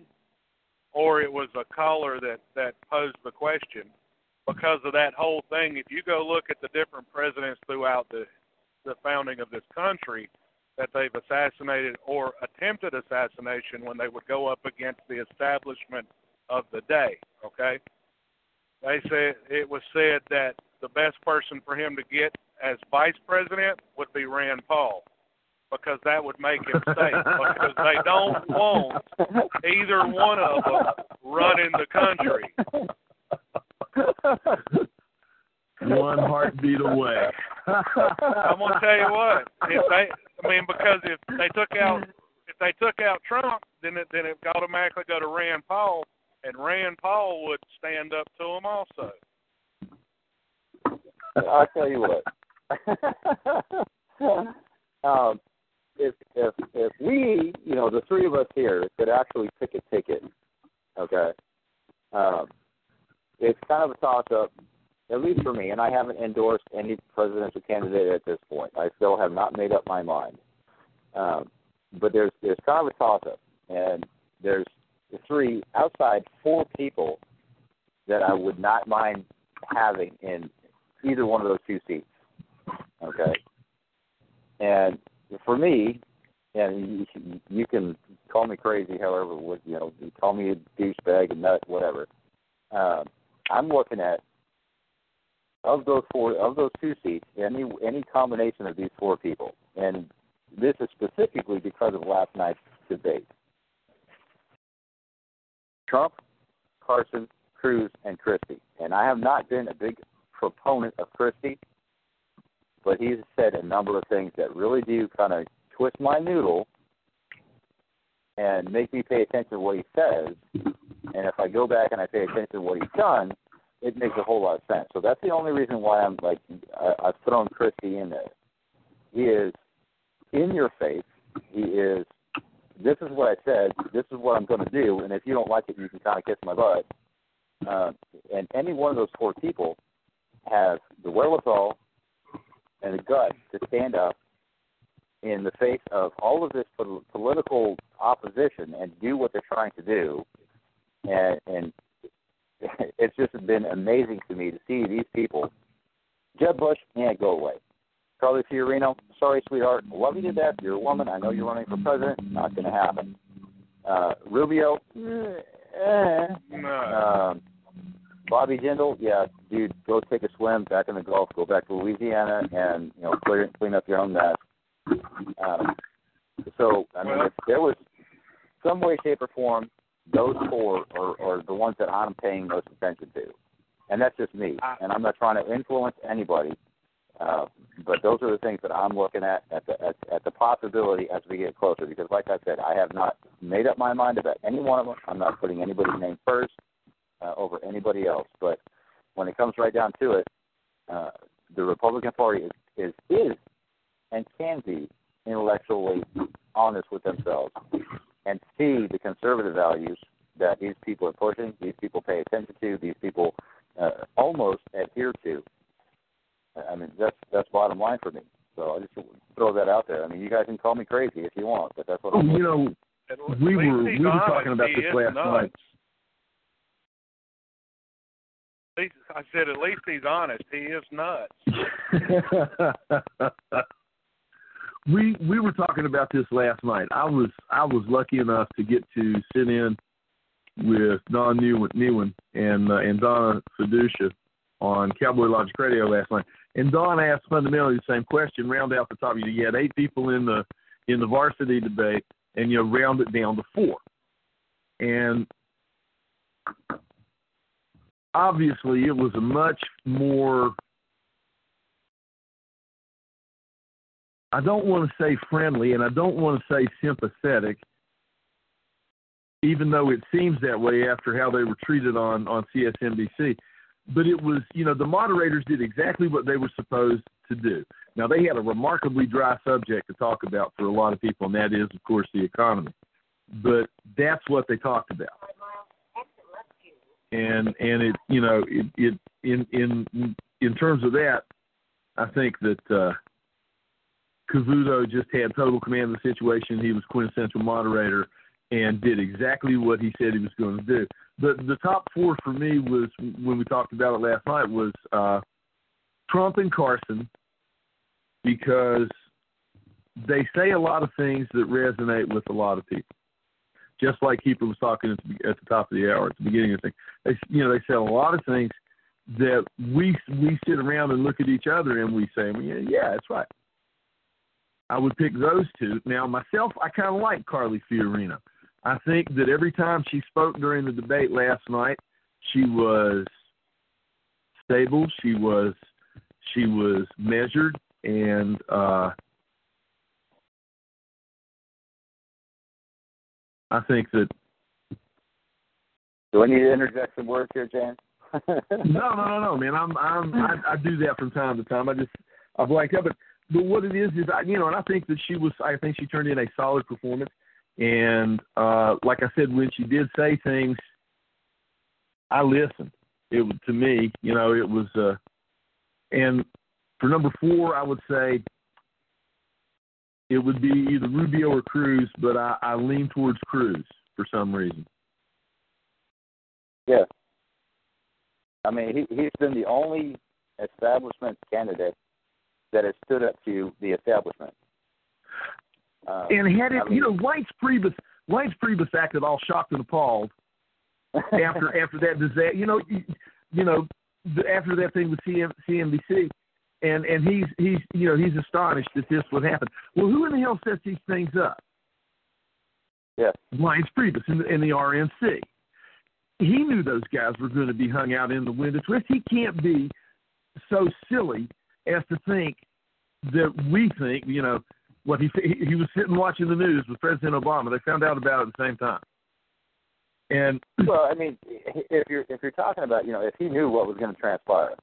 or it was a caller that that posed the question because of that whole thing. If you go look at the different presidents throughout the the founding of this country that they've assassinated or attempted assassination when they would go up against the establishment of the day. Okay, they said it was said that the best person for him to get as vice president would be Rand Paul because that would make him safe because they don't want either one of them running the country. One heartbeat away. I'm gonna tell you what. If they, I mean, because if they took out, if they took out Trump, then it then it automatically go to Rand Paul, and Rand Paul would stand up to him also. I'll tell you what. um, if if if we, you know, the three of us here could actually pick a ticket, okay, um, it's kind of a toss up, at least for me. And I haven't endorsed any presidential candidate at this point. I still have not made up my mind. Um, but there's there's kind of a toss up, and there's three outside four people that I would not mind having in either one of those two seats. Okay. And for me, and you, you can call me crazy, however, you know, call me a douchebag, a nut, whatever. Um, I'm looking at of those four, of those two seats, any any combination of these four people, and this is specifically because of last night's debate. Trump, Carson, Cruz, and Christie. And I have not been a big proponent of Christie, but he's said a number of things that really do kind of twist my noodle and make me pay attention to what he says. And if I go back and I pay attention to what he's done, it makes a whole lot of sense. So that's the only reason why I'm like I, I've thrown Christie in there. He is in your face. He is. This is what I said. This is what I'm going to do. And if you don't like it, you can kind of kiss my butt. Uh, and any one of those four people have the wherewithal and the guts to stand up in the face of all of this pol- political opposition and do what they're trying to do. And, and it's just been amazing to me to see these people. Jeb Bush, yeah, go away. Carly Fiorina, sorry, sweetheart, love you to death. You're a woman. I know you're running for president. Not going to happen. Uh, Rubio, eh, um, Bobby Jindal, yeah, dude, go take a swim back in the Gulf, go back to Louisiana, and you know clear, clean up your own mess. Um, so I mean, if there was some way, shape, or form, those four are, are the ones that I'm paying most attention to, and that's just me. And I'm not trying to influence anybody, uh, but those are the things that I'm looking at at the at, at the possibility as we get closer. Because, like I said, I have not made up my mind about any one of them. I'm not putting anybody's name first uh, over anybody else. But when it comes right down to it, uh, the Republican Party is, is is and can be intellectually honest with themselves and see the conservative values that these people are pushing, these people pay attention to, these people uh, almost adhere to. I mean, that's that's bottom line for me. So I just throw that out there. I mean, you guys can call me crazy if you want, but that's what I'm. You know, we were we were talking about this last night. At I said at least he's honest. He is nuts. we we were talking about this last night. I was I was lucky enough to get to sit in with Don Newen, and uh, and Donna Fiducia on Cowboy Logic Radio last night. And Don asked fundamentally the same question. Round out the top, you had eight people in the in the varsity debate, and you round it down to four. And obviously, it was a much more I don't want to say friendly and I don't want to say sympathetic, even though it seems that way after how they were treated on, on CSNBC. But it was, you know, the moderators did exactly what they were supposed to do. Now, they had a remarkably dry subject to talk about for a lot of people, and that is, of course, the economy. But that's what they talked about. And and it you know it, it in in in terms of that, I think that uh, Cavuto just had total command of the situation. He was quintessential moderator and did exactly what he said he was going to do. The the top four for me was when we talked about it last night was uh, Trump and Carson because they say a lot of things that resonate with a lot of people. Just like Keeper was talking at the, at the top of the hour, at the beginning of the thing, they you know they say a lot of things that we we sit around and look at each other and we say, yeah, yeah, that's right. I would pick those two. Now, myself, I kind of like Carly Fiorina. I think that every time she spoke during the debate last night, she was stable. She was she was measured, and uh, I think that. Do I need to interject some words here, Jan? no, no, no, no, man. I'm, I'm, I, I do that from time to time. I just, I blanked out. But, but what it is is, I, you know, and I think that she was, I think she turned in a solid performance. And uh, like I said, when she did say things, I listened. It was to me, you know, it was. uh And for number four, I would say it would be either Rubio or Cruz, but I, I lean towards Cruz for some reason. Yeah. I mean, he he's been the only establishment candidate that has stood up to the establishment. Uh, And had it, I mean, you know, Reince Priebus, Reince Priebus acted all shocked and appalled after after that disaster. You know, you, you know, the, after that thing with CM, CNBC, and and he's he's you know he's astonished that this would happen. Well, who in the hell sets these things up? Yeah, Reince Priebus in the, in the RNC. He knew those guys were going to be hung out in the wind window twist. He can't be so silly as to think that we think, you know, what he he was sitting watching the news with President Obama. They found out about it at the same time. And well, I mean, if you're if you're talking about, you know, if he knew what was going to transpire,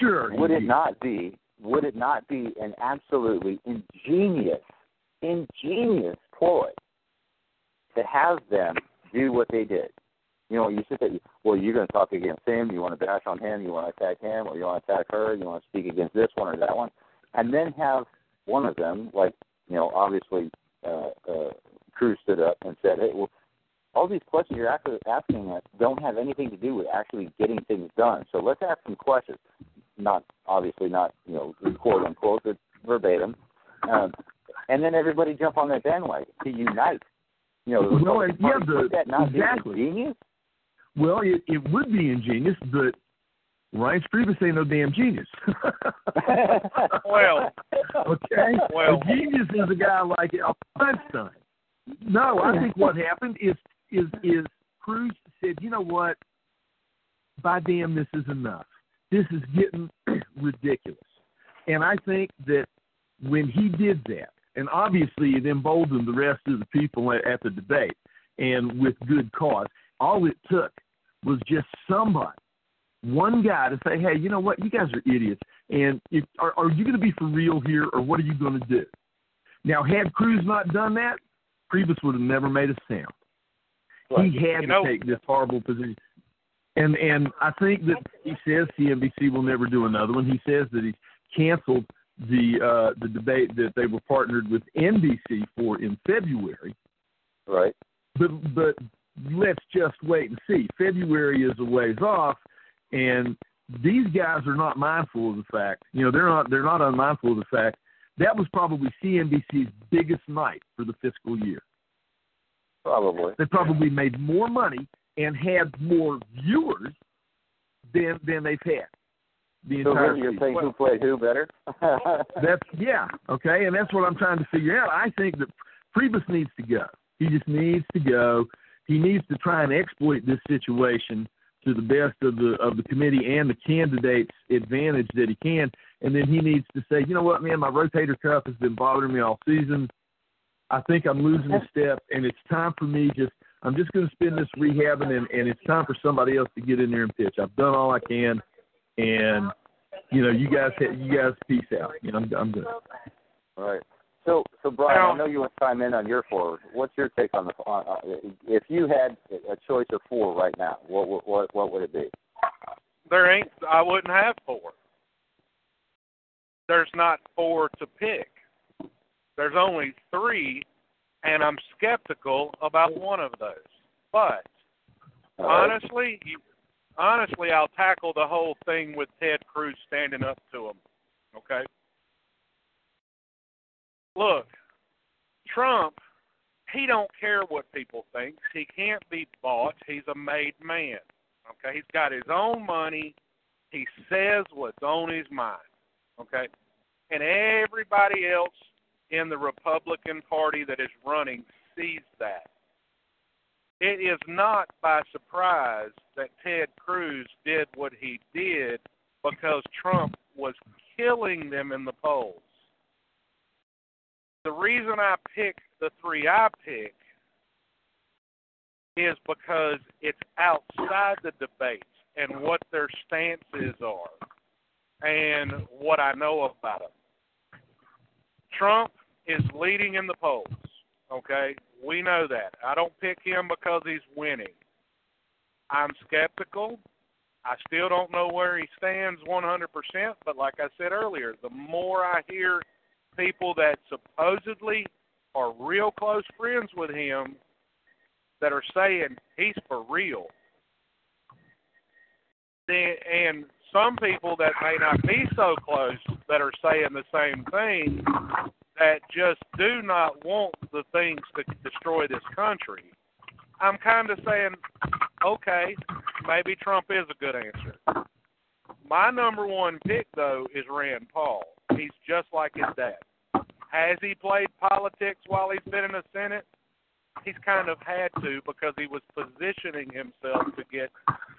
sure, would it not be would it not be an absolutely ingenious, ingenious ploy to have them do what they did? You know, you sit there, well, you're going to talk against him, you want to bash on him, you want to attack him, or you want to attack her, you want to speak against this one or that one, and then have one of them, like, you know, obviously uh, uh, Cruz stood up and said, hey, well, all these questions you're actually asking us don't have anything to do with actually getting things done. So let's ask some questions. Not obviously not you know quote unquote but verbatim, um, and then everybody jump on that bandwagon to unite. You know, and- yeah, the- that not exactly. be ingenious? Well, it, it would be ingenious, but Reince Priebus ain't no damn genius. Well, okay. well- a genius is a guy like Einstein. No, I think what happened is is is Cruz said, you know what? By damn, this is enough. This is getting ridiculous. And I think that when he did that, and obviously it emboldened the rest of the people at, at the debate, and with good cause. All it took was just somebody, one guy, to say, "Hey, you know what? You guys are idiots, and if, are, are you going to be for real here, or what are you going to do?" Now, had Cruz not done that, Priebus would have never made a sound. Right. He had You to know- take this horrible position. And and I think that he says CNBC will never do another one. He says that he's canceled the uh, the debate that they were partnered with NBC for in February. Right. But but let's just wait and see. February is a ways off, and these guys are not mindful of the fact. You know, they're not they're not unmindful of the fact that was probably CNBC's biggest night for the fiscal year. Probably. They probably made more money and had more viewers than than they've had the So entire you're season. saying who played who better? That's yeah, okay, and that's what I'm trying to figure out. I think that Priebus needs to go. He just needs to go. He needs to try and exploit this situation to the best of the of the committee and the candidates' advantage that he can. And then he needs to say, you know what, man, my rotator cuff has been bothering me all season. I think I'm losing a step, and it's time for me. Just I'm just going to spend this rehabbing, and, and it's time for somebody else to get in there and pitch. I've done all I can, and you know, you guys, you guys, peace out. You know, I'm, I'm good. Right. So, so Brian, I know you want to chime in on your forward. What's your take on the on, uh, if you had a choice of four right now? What what what, what would it be? there ain't. I wouldn't have four. There's not four to pick. There's only three, and I'm skeptical about one of those. But right. honestly, you, honestly, I'll tackle the whole thing with Ted Cruz standing up to him. Okay. Look, Trump, he don't care what people think. He can't be bought. He's a made man. Okay, he's got his own money. He says what's on his mind. Okay, and everybody else in the Republican Party that is running sees that. It is not by surprise that Ted Cruz did what he did because Trump was killing them in the polls. The reason I pick the three I pick is because it's outside the debates and what their stances are and what I know about them. Trump is leading in the polls. Okay, we know that. I don't pick him because he's winning. I'm skeptical. I still don't know where he stands 100%, but like I said earlier, the more I hear people that supposedly are real close friends with him that are saying he's for real, and some people that may not be so close that are saying the same thing that just do not want the things to destroy this country. I'm kind of saying, okay, maybe Trump is a good answer. My number one pick, though, is Rand Paul. He's just like his dad. Has he played politics while he's been in the Senate? He's kind of had to because he was positioning himself to get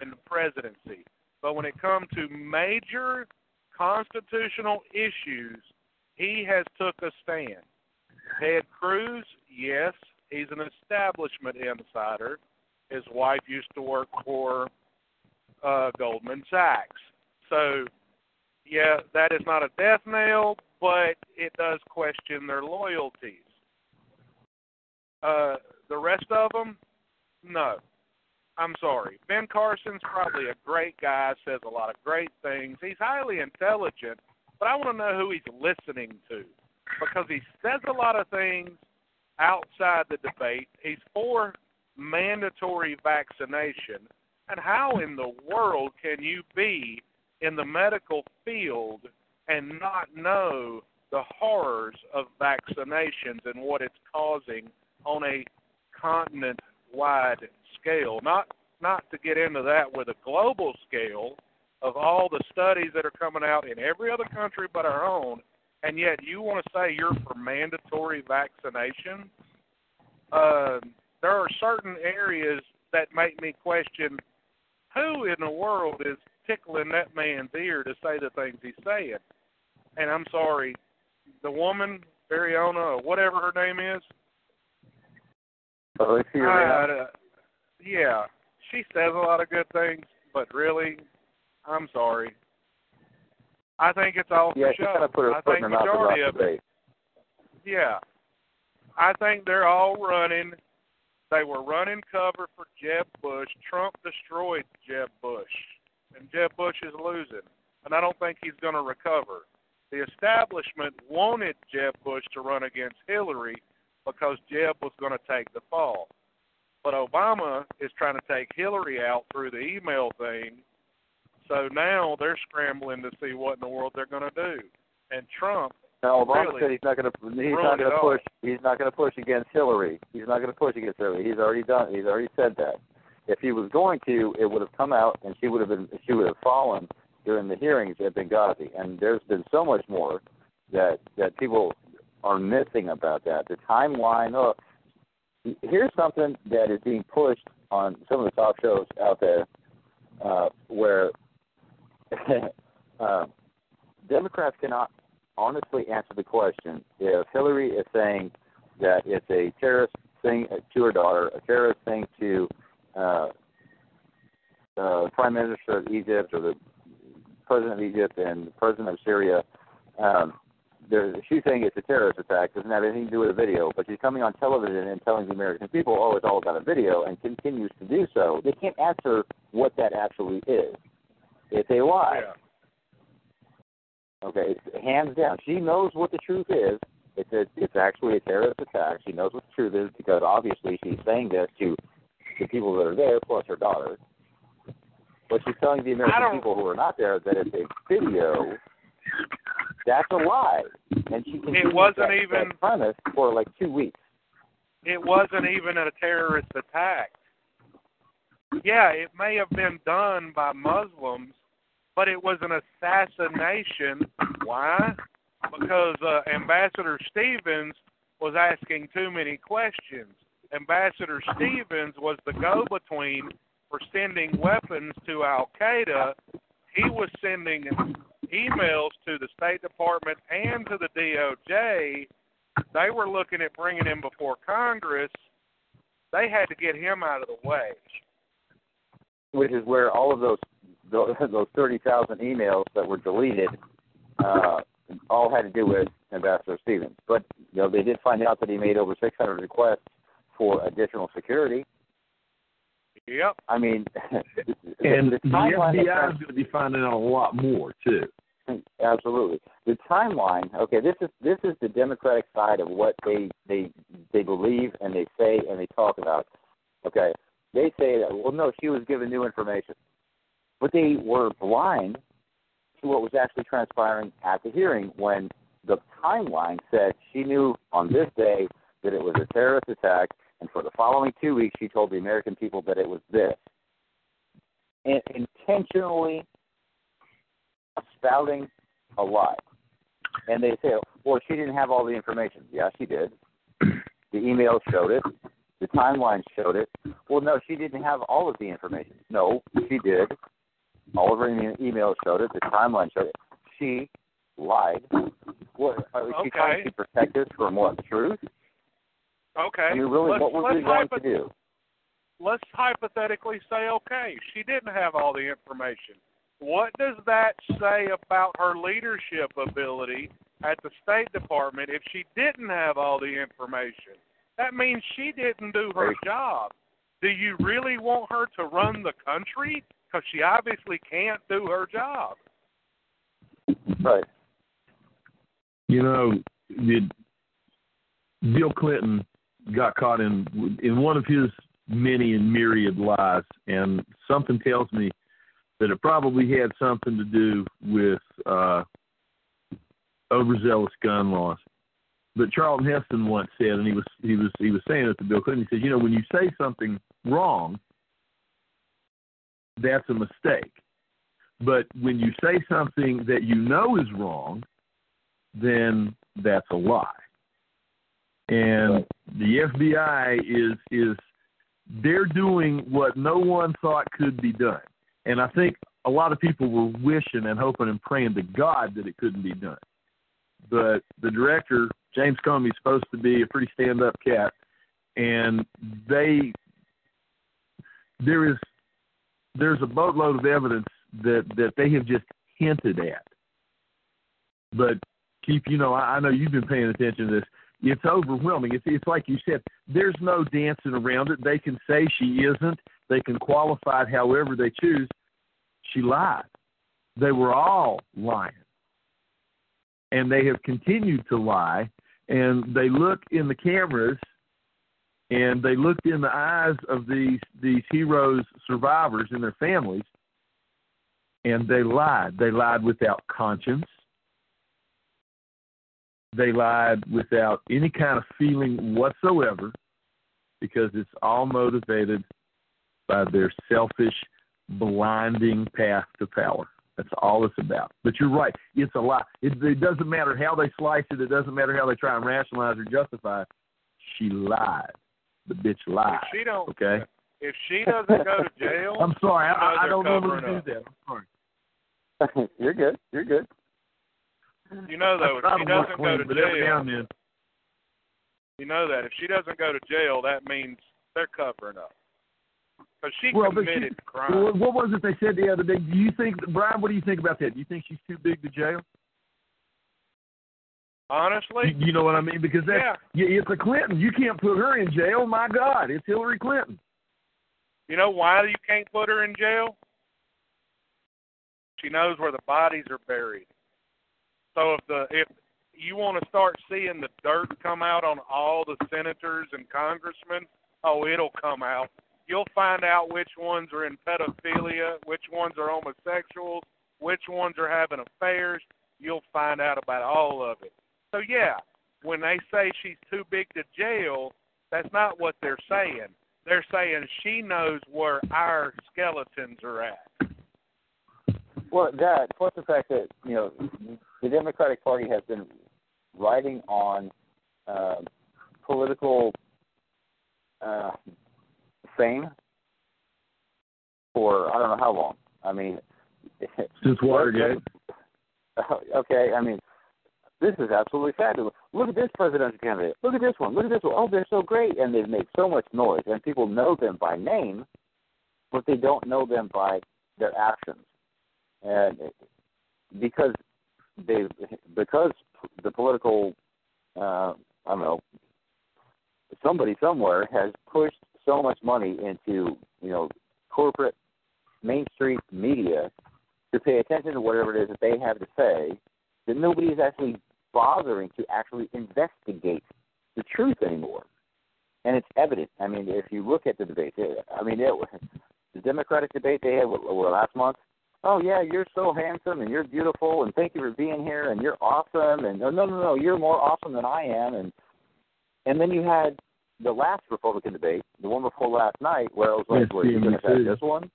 in the presidency. But when it comes to major constitutional issues, he has took a stand. Ted Cruz, yes, he's an establishment insider. His wife used to work for uh, Goldman Sachs. So, yeah, that is not a death nail, but it does question their loyalties. Uh, the rest of them, no. I'm sorry. Ben Carson's probably a great guy, says a lot of great things. He's highly intelligent, but I want to know who he's listening to because he says a lot of things outside the debate. He's for mandatory vaccination. And how in the world can you be in the medical field and not know the horrors of vaccinations and what it's causing on a continent wide scale. Not not to get into that with a global scale of all the studies that are coming out in every other country but our own, and yet you want to say you're for mandatory vaccination. Uh, there are certain areas that make me question who in the world is tickling that man's ear to say the things he's saying. And I'm sorry, the woman, Ariana, or whatever her name is. Oh, uh, yeah, she says a lot of good things, but really, I'm sorry. I think it's all yeah, for show. kind of put her I think in majority of the it. Yeah. I think they're all running. They were running cover for Jeb Bush. Trump destroyed Jeb Bush, and Jeb Bush is losing. And I don't think he's going to recover. The establishment wanted Jeb Bush to run against Hillary because Jeb was going to take the fall. But Obama is trying to take Hillary out through the email thing. So now they're scrambling to see what in the world they're going to do. And Trump Now Obama really said he's not going to he's not going to all. push he's not going to push against Hillary. He's not going to push against Hillary. He's already done. He's already said that. If he was going to, it would have come out and she would have been she would have fallen during the hearings at Benghazi. And there's been so much more that that people are missing about that. The timeline. Oh, here's something that is being pushed on some of the talk shows out there, uh, where uh, Democrats cannot honestly answer the question if Hillary is saying that it's a terrorist thing to her daughter, a terrorist thing to uh, uh, Prime Minister of Egypt or the President of Egypt and the President of Syria. Um, there, she's saying it's a terrorist attack. Doesn't have anything to do with a video, but she's coming on television and telling the American people, "Oh, it's all about a video," and continues to do so. They can't answer what that actually is. It's a lie. Okay, it's hands down. She knows what the truth is. It's a, it's actually a terrorist attack. She knows what the truth is because obviously she's saying this to the people that are there plus her daughter. But she's telling the American people who are not there that it's a video. That's a lie, and she continues wasn't that, even- that premise for like two weeks. it wasn't even a terrorist attack. Yeah, it may have been done by Muslims, but it was an assassination. Why? Because uh, Ambassador Stevens was asking too many questions. Ambassador Stevens was the go between for sending weapons to Al Qaeda. He was sending emails to the State Department and to the DOJ. They were looking at bringing him before Congress. They had to get him out of the way. which is where all of those those, thirty thousand emails that were deleted uh, all had to do with Ambassador Stevens. But you know they did find out that he made over six hundred requests for additional security. Yep. I mean, And the the timeline that FBI is going to be finding out a lot more too. Absolutely. The timeline. Okay, this is this is the Democratic side of what they they they believe and they say and they talk about. Okay, they say that well, no, she was given new information, but they were blind to what was actually transpiring at the hearing when the timeline said she knew on this day that it was a terrorist attack, and for the following two weeks she told the American people that it was this, and intentionally spouting a lie. And they say, well, she didn't have all the information. Yeah, she did. The emails showed it. The timeline showed it. Well, no, she didn't have all of the information. No, she did. All of her emails showed it. The timeline showed it. She lied. What, is she trying to protect us from what? Truth? Okay. I mean, really, let's, what were we let's, going hypo- to do? let's hypothetically say, okay, she didn't have all the information. What does that say about her leadership ability at the State Department if she didn't have all the information? That means she didn't do her job. Do you really want her to run the country? Because she obviously can't do her job. Right. You know, did Bill Clinton got caught in in one of his many and myriad lies, and something tells me that it probably had something to do with uh, overzealous gun laws. but Charlton Heston once said, and he was he was he was saying it to Bill Clinton. He says, you know, when you say something wrong, that's a mistake. But when you say something that you know is wrong, then that's a lie. And the FBI is is they're doing what no one thought could be done. And I think a lot of people were wishing and hoping and praying to God that it couldn't be done. But the director, James Comey, is supposed to be a pretty stand up cat and they there is there's a boatload of evidence that that they have just hinted at. But keep you know, I, I know you've been paying attention to this. It's overwhelming. It's it's like you said. There's no dancing around it. They can say she isn't. They can qualify it however they choose. She lied. They were all lying, and they have continued to lie. And they look in the cameras, and they looked in the eyes of these these heroes, survivors, and their families, and they lied. They lied without conscience. They lied without any kind of feeling whatsoever because it's all motivated by their selfish, blinding path to power. That's all it's about. But you're right. It's a lie. It, it doesn't matter how they slice it. It doesn't matter how they try and rationalize or justify it. She lied. The bitch lied. If she don't, okay. if she doesn't go to jail, I'm sorry. you know I, I don't normally covering do that. I'm sorry. You're good. You're good. You know though, if she try to work doesn't go to but every now jail, you know that if she doesn't go to jail, that means they're covering up. Because she Well, committed she- crime. Well, what was it they said the other day? Do you think, Brian? What do you think about that? Do you think she's too big to jail? Honestly, You, you know what I mean? Because yeah. yeah, it's a Clinton. You can't put her in jail. My God, it's Hillary Clinton. You know why you can't put her in jail? She knows where the bodies are buried. So if the if you want to start seeing the dirt come out on all the senators and congressmen, oh, it'll come out. You'll find out which ones are in pedophilia, which ones are homosexuals, which ones are having affairs. You'll find out about all of it. So yeah, when they say she's too big to jail, that's not what they're saying. They're saying she knows where our skeletons are at. Well, that plus the fact that you know the Democratic Party has been riding on uh, political uh, fame for I don't know how long. I mean, Since Watergate. okay, I mean, this is absolutely fabulous. Look at this presidential candidate. Look at this one. Look at this one. Oh, they're so great, and they've made so much noise, and people know them by name, but they don't know them by their actions, and because they because the political uh, I don't know somebody somewhere has pushed so much money into you know corporate Main Street media to pay attention to whatever it is that they have to say that nobody is actually bothering to actually investigate the truth anymore. And it's evident. I mean, if you look at the debate, I mean, it, the Democratic debate they had what, what, last month. Oh yeah, you're so handsome and you're beautiful and thank you for being here and you're awesome and no no no no you're more awesome than I am and and then you had the last Republican debate, the one before last night, where it was like, Yes, well, you're going to have this one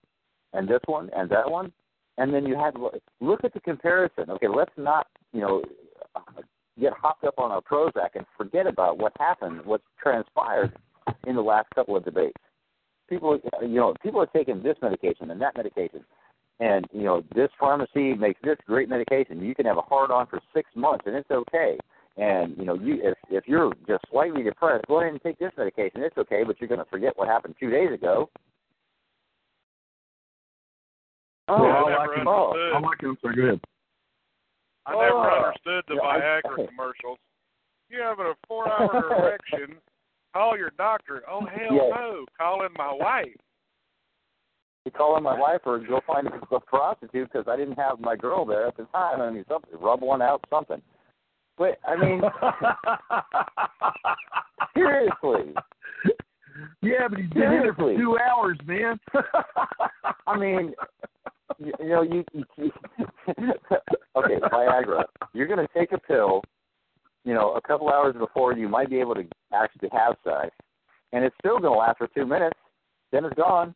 and this one and that one, and then you had look at the comparison. Okay, let's not you know get hopped up on our Prozac and forget about what happened, what's transpired in the last couple of debates. People, you know, people are taking this medication and that medication, and you know, this pharmacy makes this great medication. You can have a hard on for six months, and it's okay. And you know, you if if you're just slightly depressed, go ahead and take this medication. It's okay, but you're going to forget what happened two days ago. Oh, Yeah, I I never like oh, understood. I like him. So good. I never Oh. understood the Yeah, I- Viagra commercials. You having a four-hour erection? Call your doctor. Oh hell Yeah. no! Calling my wife. You call on my wife or go find a prostitute because I didn't have my girl there at the time. I mean, something, rub one out, something. But I mean, seriously, yeah, but he's been in there for two hours, man. I mean, you, you know, you, you, you okay, Viagra. You're going to take a pill you know, a couple hours before you might be able to actually have sex, and it's still going to last for two minutes. Then it's gone.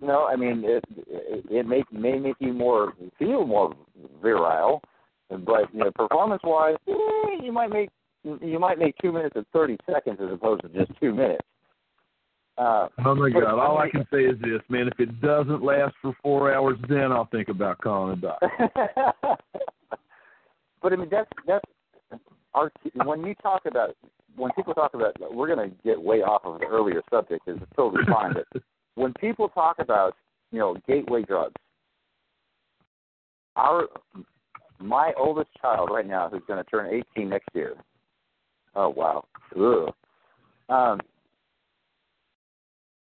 Know, I mean, it it, it may may make you more feel more virile, but you know, performance wise, eh, you might make you might make two minutes and thirty seconds as opposed to just two minutes. Uh, Oh my God! All I can say is this, man. If it doesn't last for four hours, then I'll think about calling a doctor. but I mean, that's that's our when you talk about when people talk about we're going to get way off of the earlier subject is totally fine. But when people talk about you know gateway drugs, our my oldest child right now who's going to turn 18 next year. Oh wow. Ugh. Um,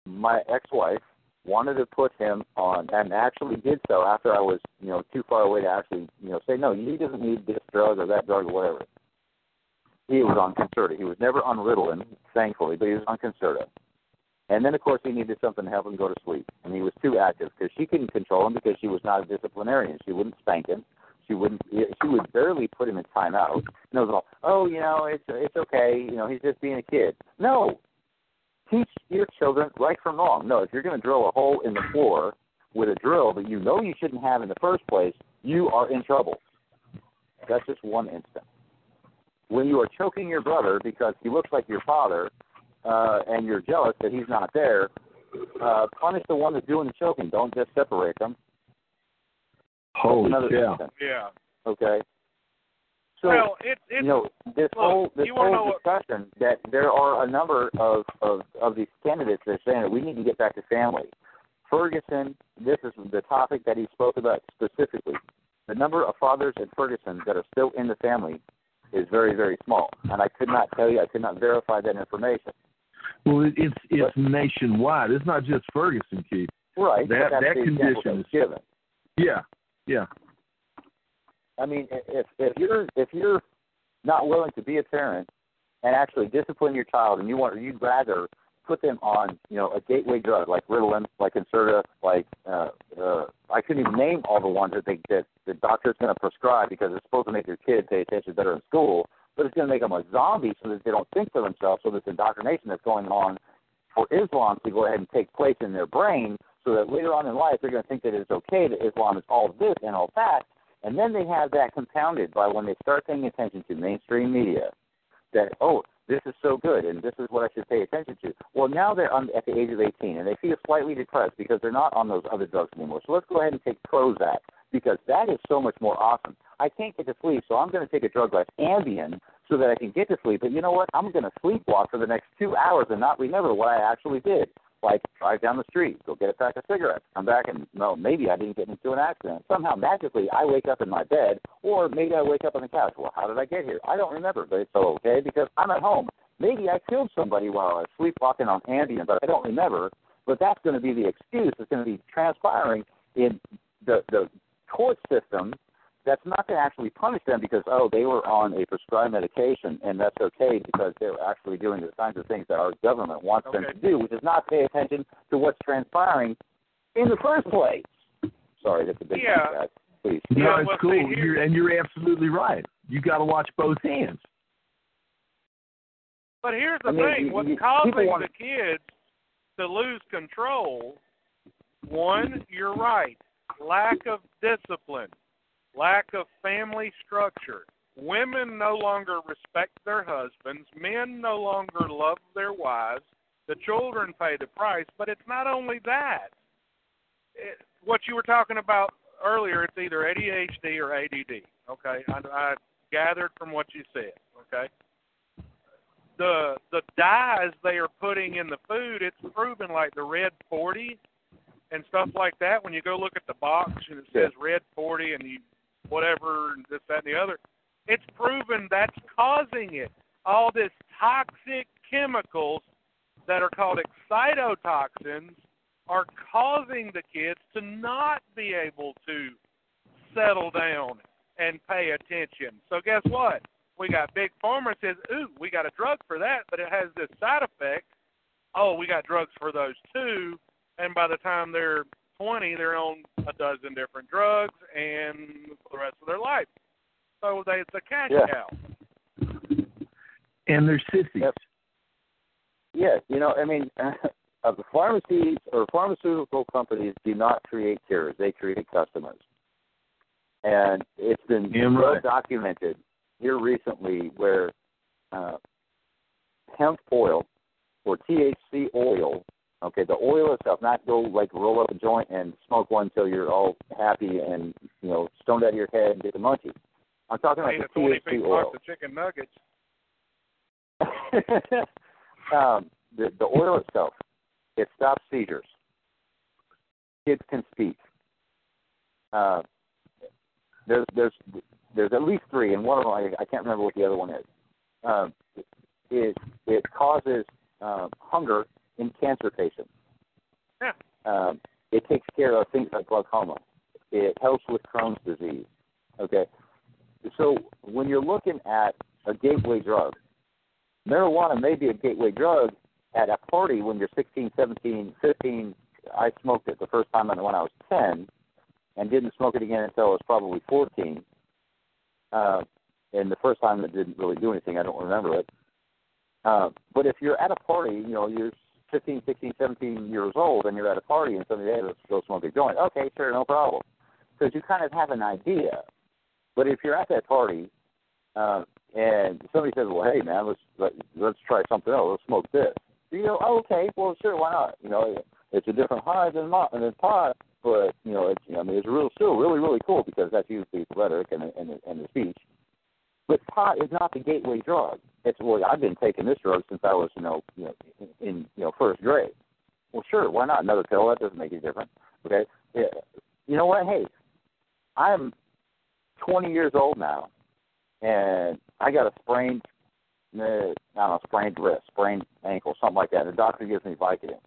my ex-wife wanted to put him on, and actually did so after I was, you know, too far away to actually, you know, say no. He doesn't need this drug or that drug or whatever. He was on Concerta. He was never on Ritalin, thankfully, but he was on Concerta. And then, of course, he needed something to help him go to sleep, and he was too active because she couldn't control him because she was not a disciplinarian. She wouldn't spank him. She wouldn't. She would barely put him in timeout. And it was all, oh, you know, it's it's okay. You know, he's just being a kid. No, teach your children right from wrong. No, if you're going to drill a hole in the floor with a drill that you know you shouldn't have in the first place, you are in trouble. That's just one instance. When you are choking your brother because he looks like your father, uh, and you're jealous that he's not there, uh, punish the one that's doing the choking. Don't just separate them. Holy Another cow! instance. Yeah. Okay. So well, it, it, you know this look, whole this you wanna know whole what- discussion that there are a number of, of of these candidates that are saying that we need to get back to family. Ferguson, this is the topic that he spoke about specifically. The number of fathers in Ferguson that are still in the family is very very small, and I could not tell you, I could not verify that information. Well, it, it's it's nationwide. It's not just Ferguson, Keith. Right. That that condition is given. Yeah, yeah. I mean, if if you're if you're not willing to be a parent and actually discipline your child, and you want you'd rather put them on you know a gateway drug like Ritalin, like Concerta, like uh, uh, I couldn't even name all the ones that they that the doctor's going to prescribe because it's supposed to make your kid pay attention better in school, but it's going to make them a zombie so that they don't think for themselves. So this indoctrination that's going on for Islam to go ahead and take place in their brain, so that later on in life they're going to think that it's okay that Islam is all this and all that, and then they have that compounded by when they start paying attention to mainstream media, that oh this is so good and this is what I should pay attention to. Well, now they're on, at the age of 18 and they feel slightly depressed because they're not on those other drugs anymore. So let's go ahead and take Prozac because that is so much more awesome. I can't get to sleep, so I'm going to take a drug like Ambien so that I can get to sleep. But you know what? I'm going to sleepwalk for the next two hours and not remember what I actually did. Like drive down the street, go get a pack of cigarettes, come back and no, maybe I didn't get into an accident. Somehow magically I wake up in my bed, or maybe I wake up on the couch. Well, how did I get here? I don't remember, but it's so okay because I'm at home. Maybe I killed somebody while I was sleepwalking on Ambien, but I don't remember. But that's going to be the excuse that's going to be transpiring in the the court system that's not going to actually punish them because oh they were on a prescribed medication and that's okay because they were actually doing the kinds of things that our government wants them to do, which is not pay attention to what's transpiring in the first place. Sorry, that's a big Yeah. one, guys. Please. No, Yeah, it's well, cool. You're, and you're absolutely right. You got to watch both hands. But here's the I mean, thing: you- what's you- causing want- the kids to lose control? One, you're right. Lack of discipline, lack of family structure. Women no longer respect their husbands. Men no longer love their wives. The children pay the price. But it's not only that. It, what you were talking about earlier, it's either ADHD or ADD. Okay, I, I gathered from what you said. Okay the the dyes they are putting in the food, it's proven like the red forty and stuff like that. When you go look at the box and it says red forty and you whatever and this that and the other, it's proven that's causing it. All this toxic chemicals that are called excitotoxins are causing the kids to not be able to settle down and pay attention. So guess what? We got big pharma says, "Ooh, we got a drug for that, but it has this side effect." Oh, we got drugs for those too, and by the time they're 20, they're on a dozen different drugs and for the rest of their life. So they, it's a cash Yeah. cow. And they're sissies. Yep. Yes, you know, I mean, uh, the pharmacies or pharmaceutical companies do not create cures; they create customers. And it's been Damn well right. documented here recently where uh, hemp oil or THC oil, okay, the oil itself, not go like roll up a joint and smoke one until you're all happy and you know stoned out of your head and get the munchies. I'm talking about the the THC oil. of chicken nuggets. um, the, the oil itself, it stops seizures. Kids can speak. Uh, there's there's there's at least three, and one of them I, I can't remember what the other one is. Um, it it causes um, hunger in cancer patients. Yeah. Um, it takes care of things like glaucoma. It helps with Crohn's disease. Okay. So when you're looking at a gateway drug, marijuana may be a gateway drug at a party when you're 16, 17, 15. I smoked it the first time when I was 10 and didn't smoke it again until I was probably 14. Uh, and the first time it didn't really do anything. I don't remember it. Uh, but if you're at a party, you know, you're 15, 16, 17 years old and you're at a party and somebody, hey, let's go smoke a joint. Okay, sure, no problem. Because you kind of have an idea. But if you're at that party uh, and somebody says, well, hey, man, let's let, let's try something else. Let's smoke this. You go, oh, okay, well, sure, why not? You know, it's a different high than than pot, but you know, it's I mean, it's real still really really cool because that's usually the rhetoric and and and the speech. But pot is not the gateway drug. It's well, I've been taking this drug since I was you know you know in you know first grade. Well, sure, why not another pill? That doesn't make any difference. Okay, yeah. you know what? Hey, I'm 20 years old now, and I got a sprained, uh, I don't know, sprained wrist, sprained ankle, something like that. And the doctor gives me Vicodin,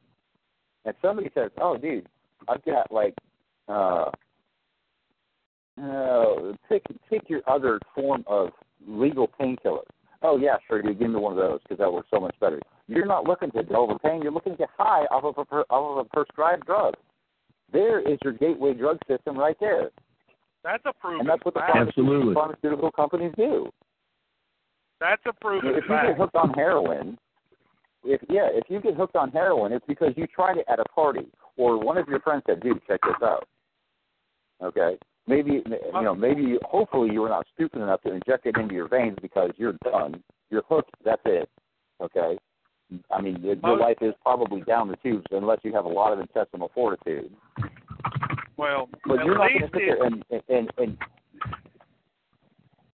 and somebody says, "Oh, dude, I've got like, uh, uh, pick pick your other form of legal painkiller." Oh yeah, sure, dude, give me one of those because that works so much better. You're not looking to get over pain; you're looking to get high off of a per, off of a prescribed drug. There is your gateway drug system right there. That's a proven And that's what the fact. pharmaceutical, pharmaceutical companies do. That's a proven If you fact. get hooked on heroin, if yeah, if you get hooked on heroin, it's because you tried it at a party or one of your friends said, "Dude, check this out." Okay, maybe you know, maybe hopefully you were not stupid enough to inject it into your veins because you're done. You're hooked. That's it. Okay. I mean, your your life is probably down the tubes unless you have a lot of intestinal fortitude. Well, But you're not going to sit there and and and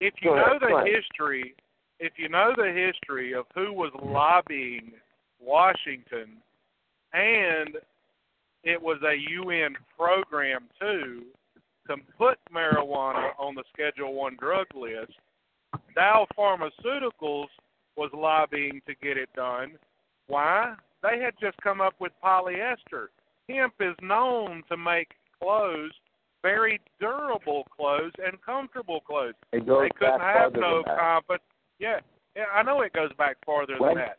if you know the history, if you know the history of who was lobbying Washington, and it was a UN program too to put marijuana on the Schedule One drug list. Dow Pharmaceuticals was lobbying to get it done. Why? They had just come up with polyester. Hemp is known to make clothes very durable clothes and comfortable clothes. it goes they couldn't back have no that. Yeah, yeah, I know it goes back farther When- than that.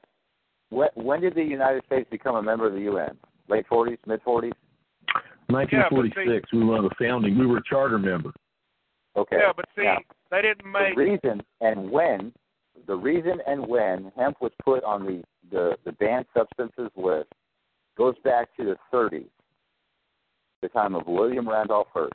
When, when did the United States become a member of the UN? Late 40s, mid 40s? 1946, we were on the founding. We were a charter member. Okay. Yeah, but see, Now, they didn't make. the reason and when, the reason and when hemp was put on the, the, the banned substances list goes back to the 30s, the time of William Randolph Hearst.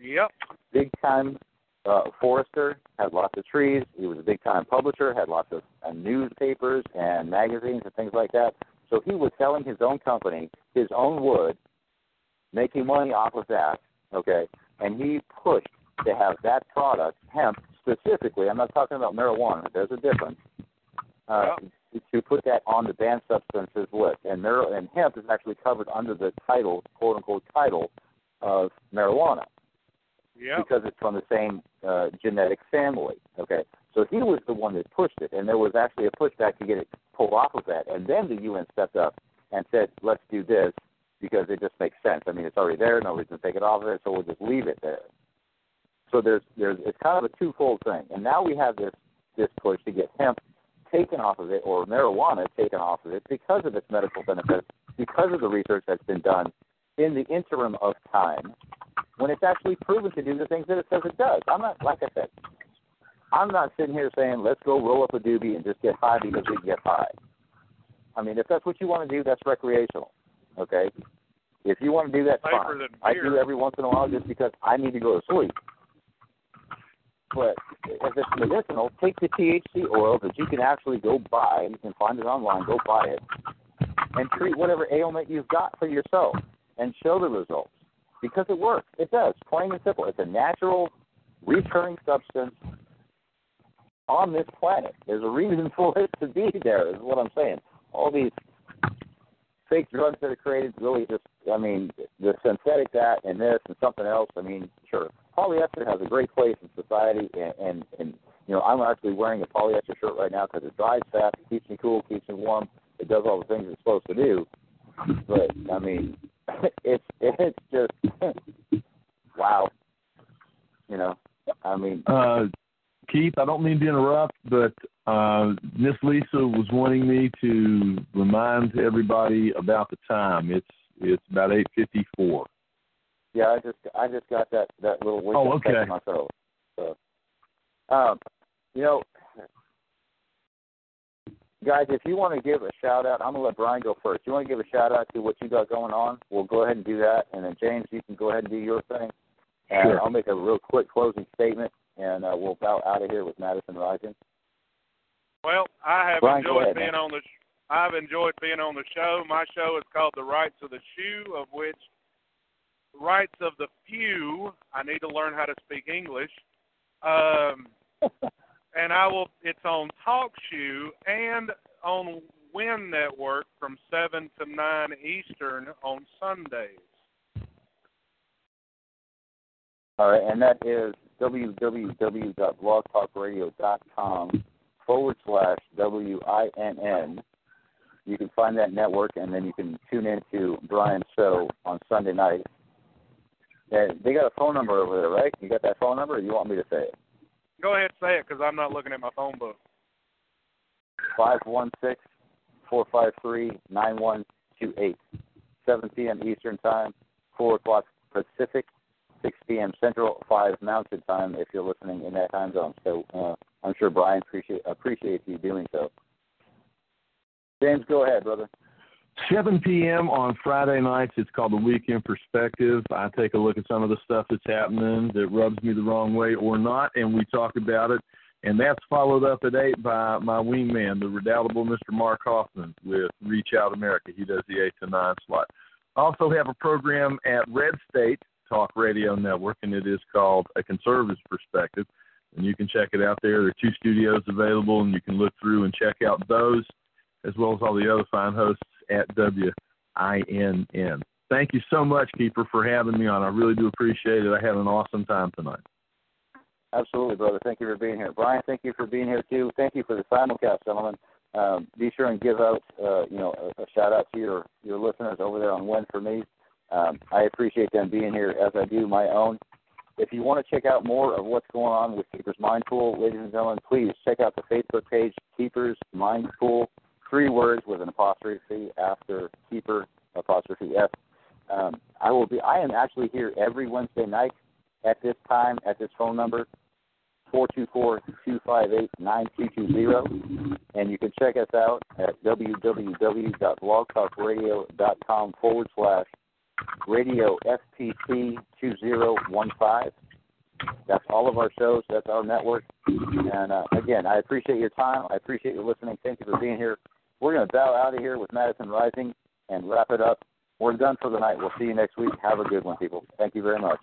Yep. Big time uh, forester, had lots of trees. He was a big time publisher, had lots of uh, newspapers and magazines and things like that. So he was selling his own company, his own wood, making money off of that. Okay, and he pushed to have that product, hemp specifically. I'm not talking about marijuana. There's a difference. Uh, To put that on the banned substances list, and mar- and hemp is actually covered under the title, quote unquote, title of marijuana Yep. because it's from the same uh, genetic family. Okay, so he was the one that pushed it, and there was actually a pushback to get it pulled off of that, and then the UN stepped up and said, "Let's do this because it just makes sense. I mean, it's already there; nobody's gonna take it off of it, so we'll just leave it there." So there's there's it's kind of a twofold thing, and now we have this this push to get hemp taken off of it or marijuana taken off of it because of its medical benefits, because of the research that's been done in the interim of time when it's actually proven to do the things that it says it does. I'm not, like I said, I'm not sitting here saying let's go roll up a doobie and just get high because we can get high. I mean, if that's what you want to do, that's recreational. Okay. If you want to do that, fine. I do every once in a while just because I need to go to sleep. But if it's medicinal, take the THC oil that you can actually go buy. You can find it online. Go buy it, and treat whatever ailment you've got for yourself, and show the results because it works. It does, plain and simple. It's a natural, recurring substance on this planet. There's a reason for it to be there. Is what I'm saying. All these fake drugs that are created really just I mean the synthetic that and this and something else. I mean, sure, polyester has a great place in society, and and, and you know I'm actually wearing a polyester shirt right now because it dries fast, it keeps me cool, keeps me warm, it does all the things it's supposed to do. But I mean, it's it's just wow. You know, I mean, Uh, Keith, I don't mean to interrupt, but uh, Miss Lisa was wanting me to remind everybody about the time. It's it's about eight fifty four. Yeah, I just I just got that that little wake Oh, text okay. myself. So, um, you know, guys, if you want to give a shout out, I'm gonna let Brian go first. You want to give a shout out to what you got going on? We'll go ahead and do that, and then James, you can go ahead and do your thing, and Sure. I'll make a real quick closing statement, and uh, we'll bow out of here with Madison Rising. Well, I have Brian, enjoyed ahead, being man. on the. sh- I've enjoyed being on the show. My show is called The Rights of the Shoe, of which Rights of the Few. I need to learn how to speak English. Um, and I will. It's on Talk Shoe and on WINN Network from seven to nine Eastern on Sundays. All right, and that is www.blogtalkradio.com forward slash W-I-N-N. You can find that network, and then you can tune into Brian's show on Sunday night. And they got a phone number over there, right? You got that phone number, or you want me to say it? Go ahead, say it, because I'm not looking at my phone book. Five one six four five three nine one two eight. Seven p.m. Eastern Time, four o'clock Pacific, six p.m. Central, five Mountain Time. If you're listening in that time zone, so uh, I'm sure Brian appreciate appreciates you doing so. James, go ahead, brother. 7 p.m. on Friday nights. It's called The Weekend Perspective. I take a look at some of the stuff that's happening that rubs me the wrong way or not, and we talk about it. And that's followed up at 8 by my wingman, the redoubtable Mr. Mark Hoffman with Reach Out America. He does the 8 to 9 slot. Also have a program at Red State Talk Radio Network, and it is called A Conservative Perspective. And you can check it out there. There are two studios available, and you can look through and check out those as well as all the other fine hosts at WINN. Thank you so much, Keeper, for having me on. I really do appreciate it. I had an awesome time tonight. Absolutely, brother. Thank you for being here, Brian. Thank you for being here too. Thank you for the simulcast, gentlemen. Um, be sure and give out, uh, you know, a, a shout out to your your listeners over there on WINN for Me. Um, I appreciate them being here as I do my own. If you want to check out more of what's going on with Keepers Mind Pool, ladies and gentlemen, please check out the Facebook page Keepers Mind Pool. Three words with an apostrophe after Keeper apostrophe S. Um, I will be. I am actually here every Wednesday night at this time at this phone number four two four two five eight nine two two zero, and you can check us out at www.blogtalkradio.com forward slash radio one five. That's all of our shows. That's our network. And uh, again, I appreciate your time. I appreciate you listening. Thank you for being here. We're going to bow out of here with Madison Rising and wrap it up. We're done for the night. We'll see you next week. Have a good one, people. Thank you very much.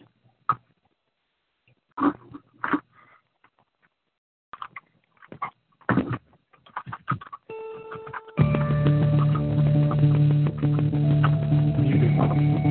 Can you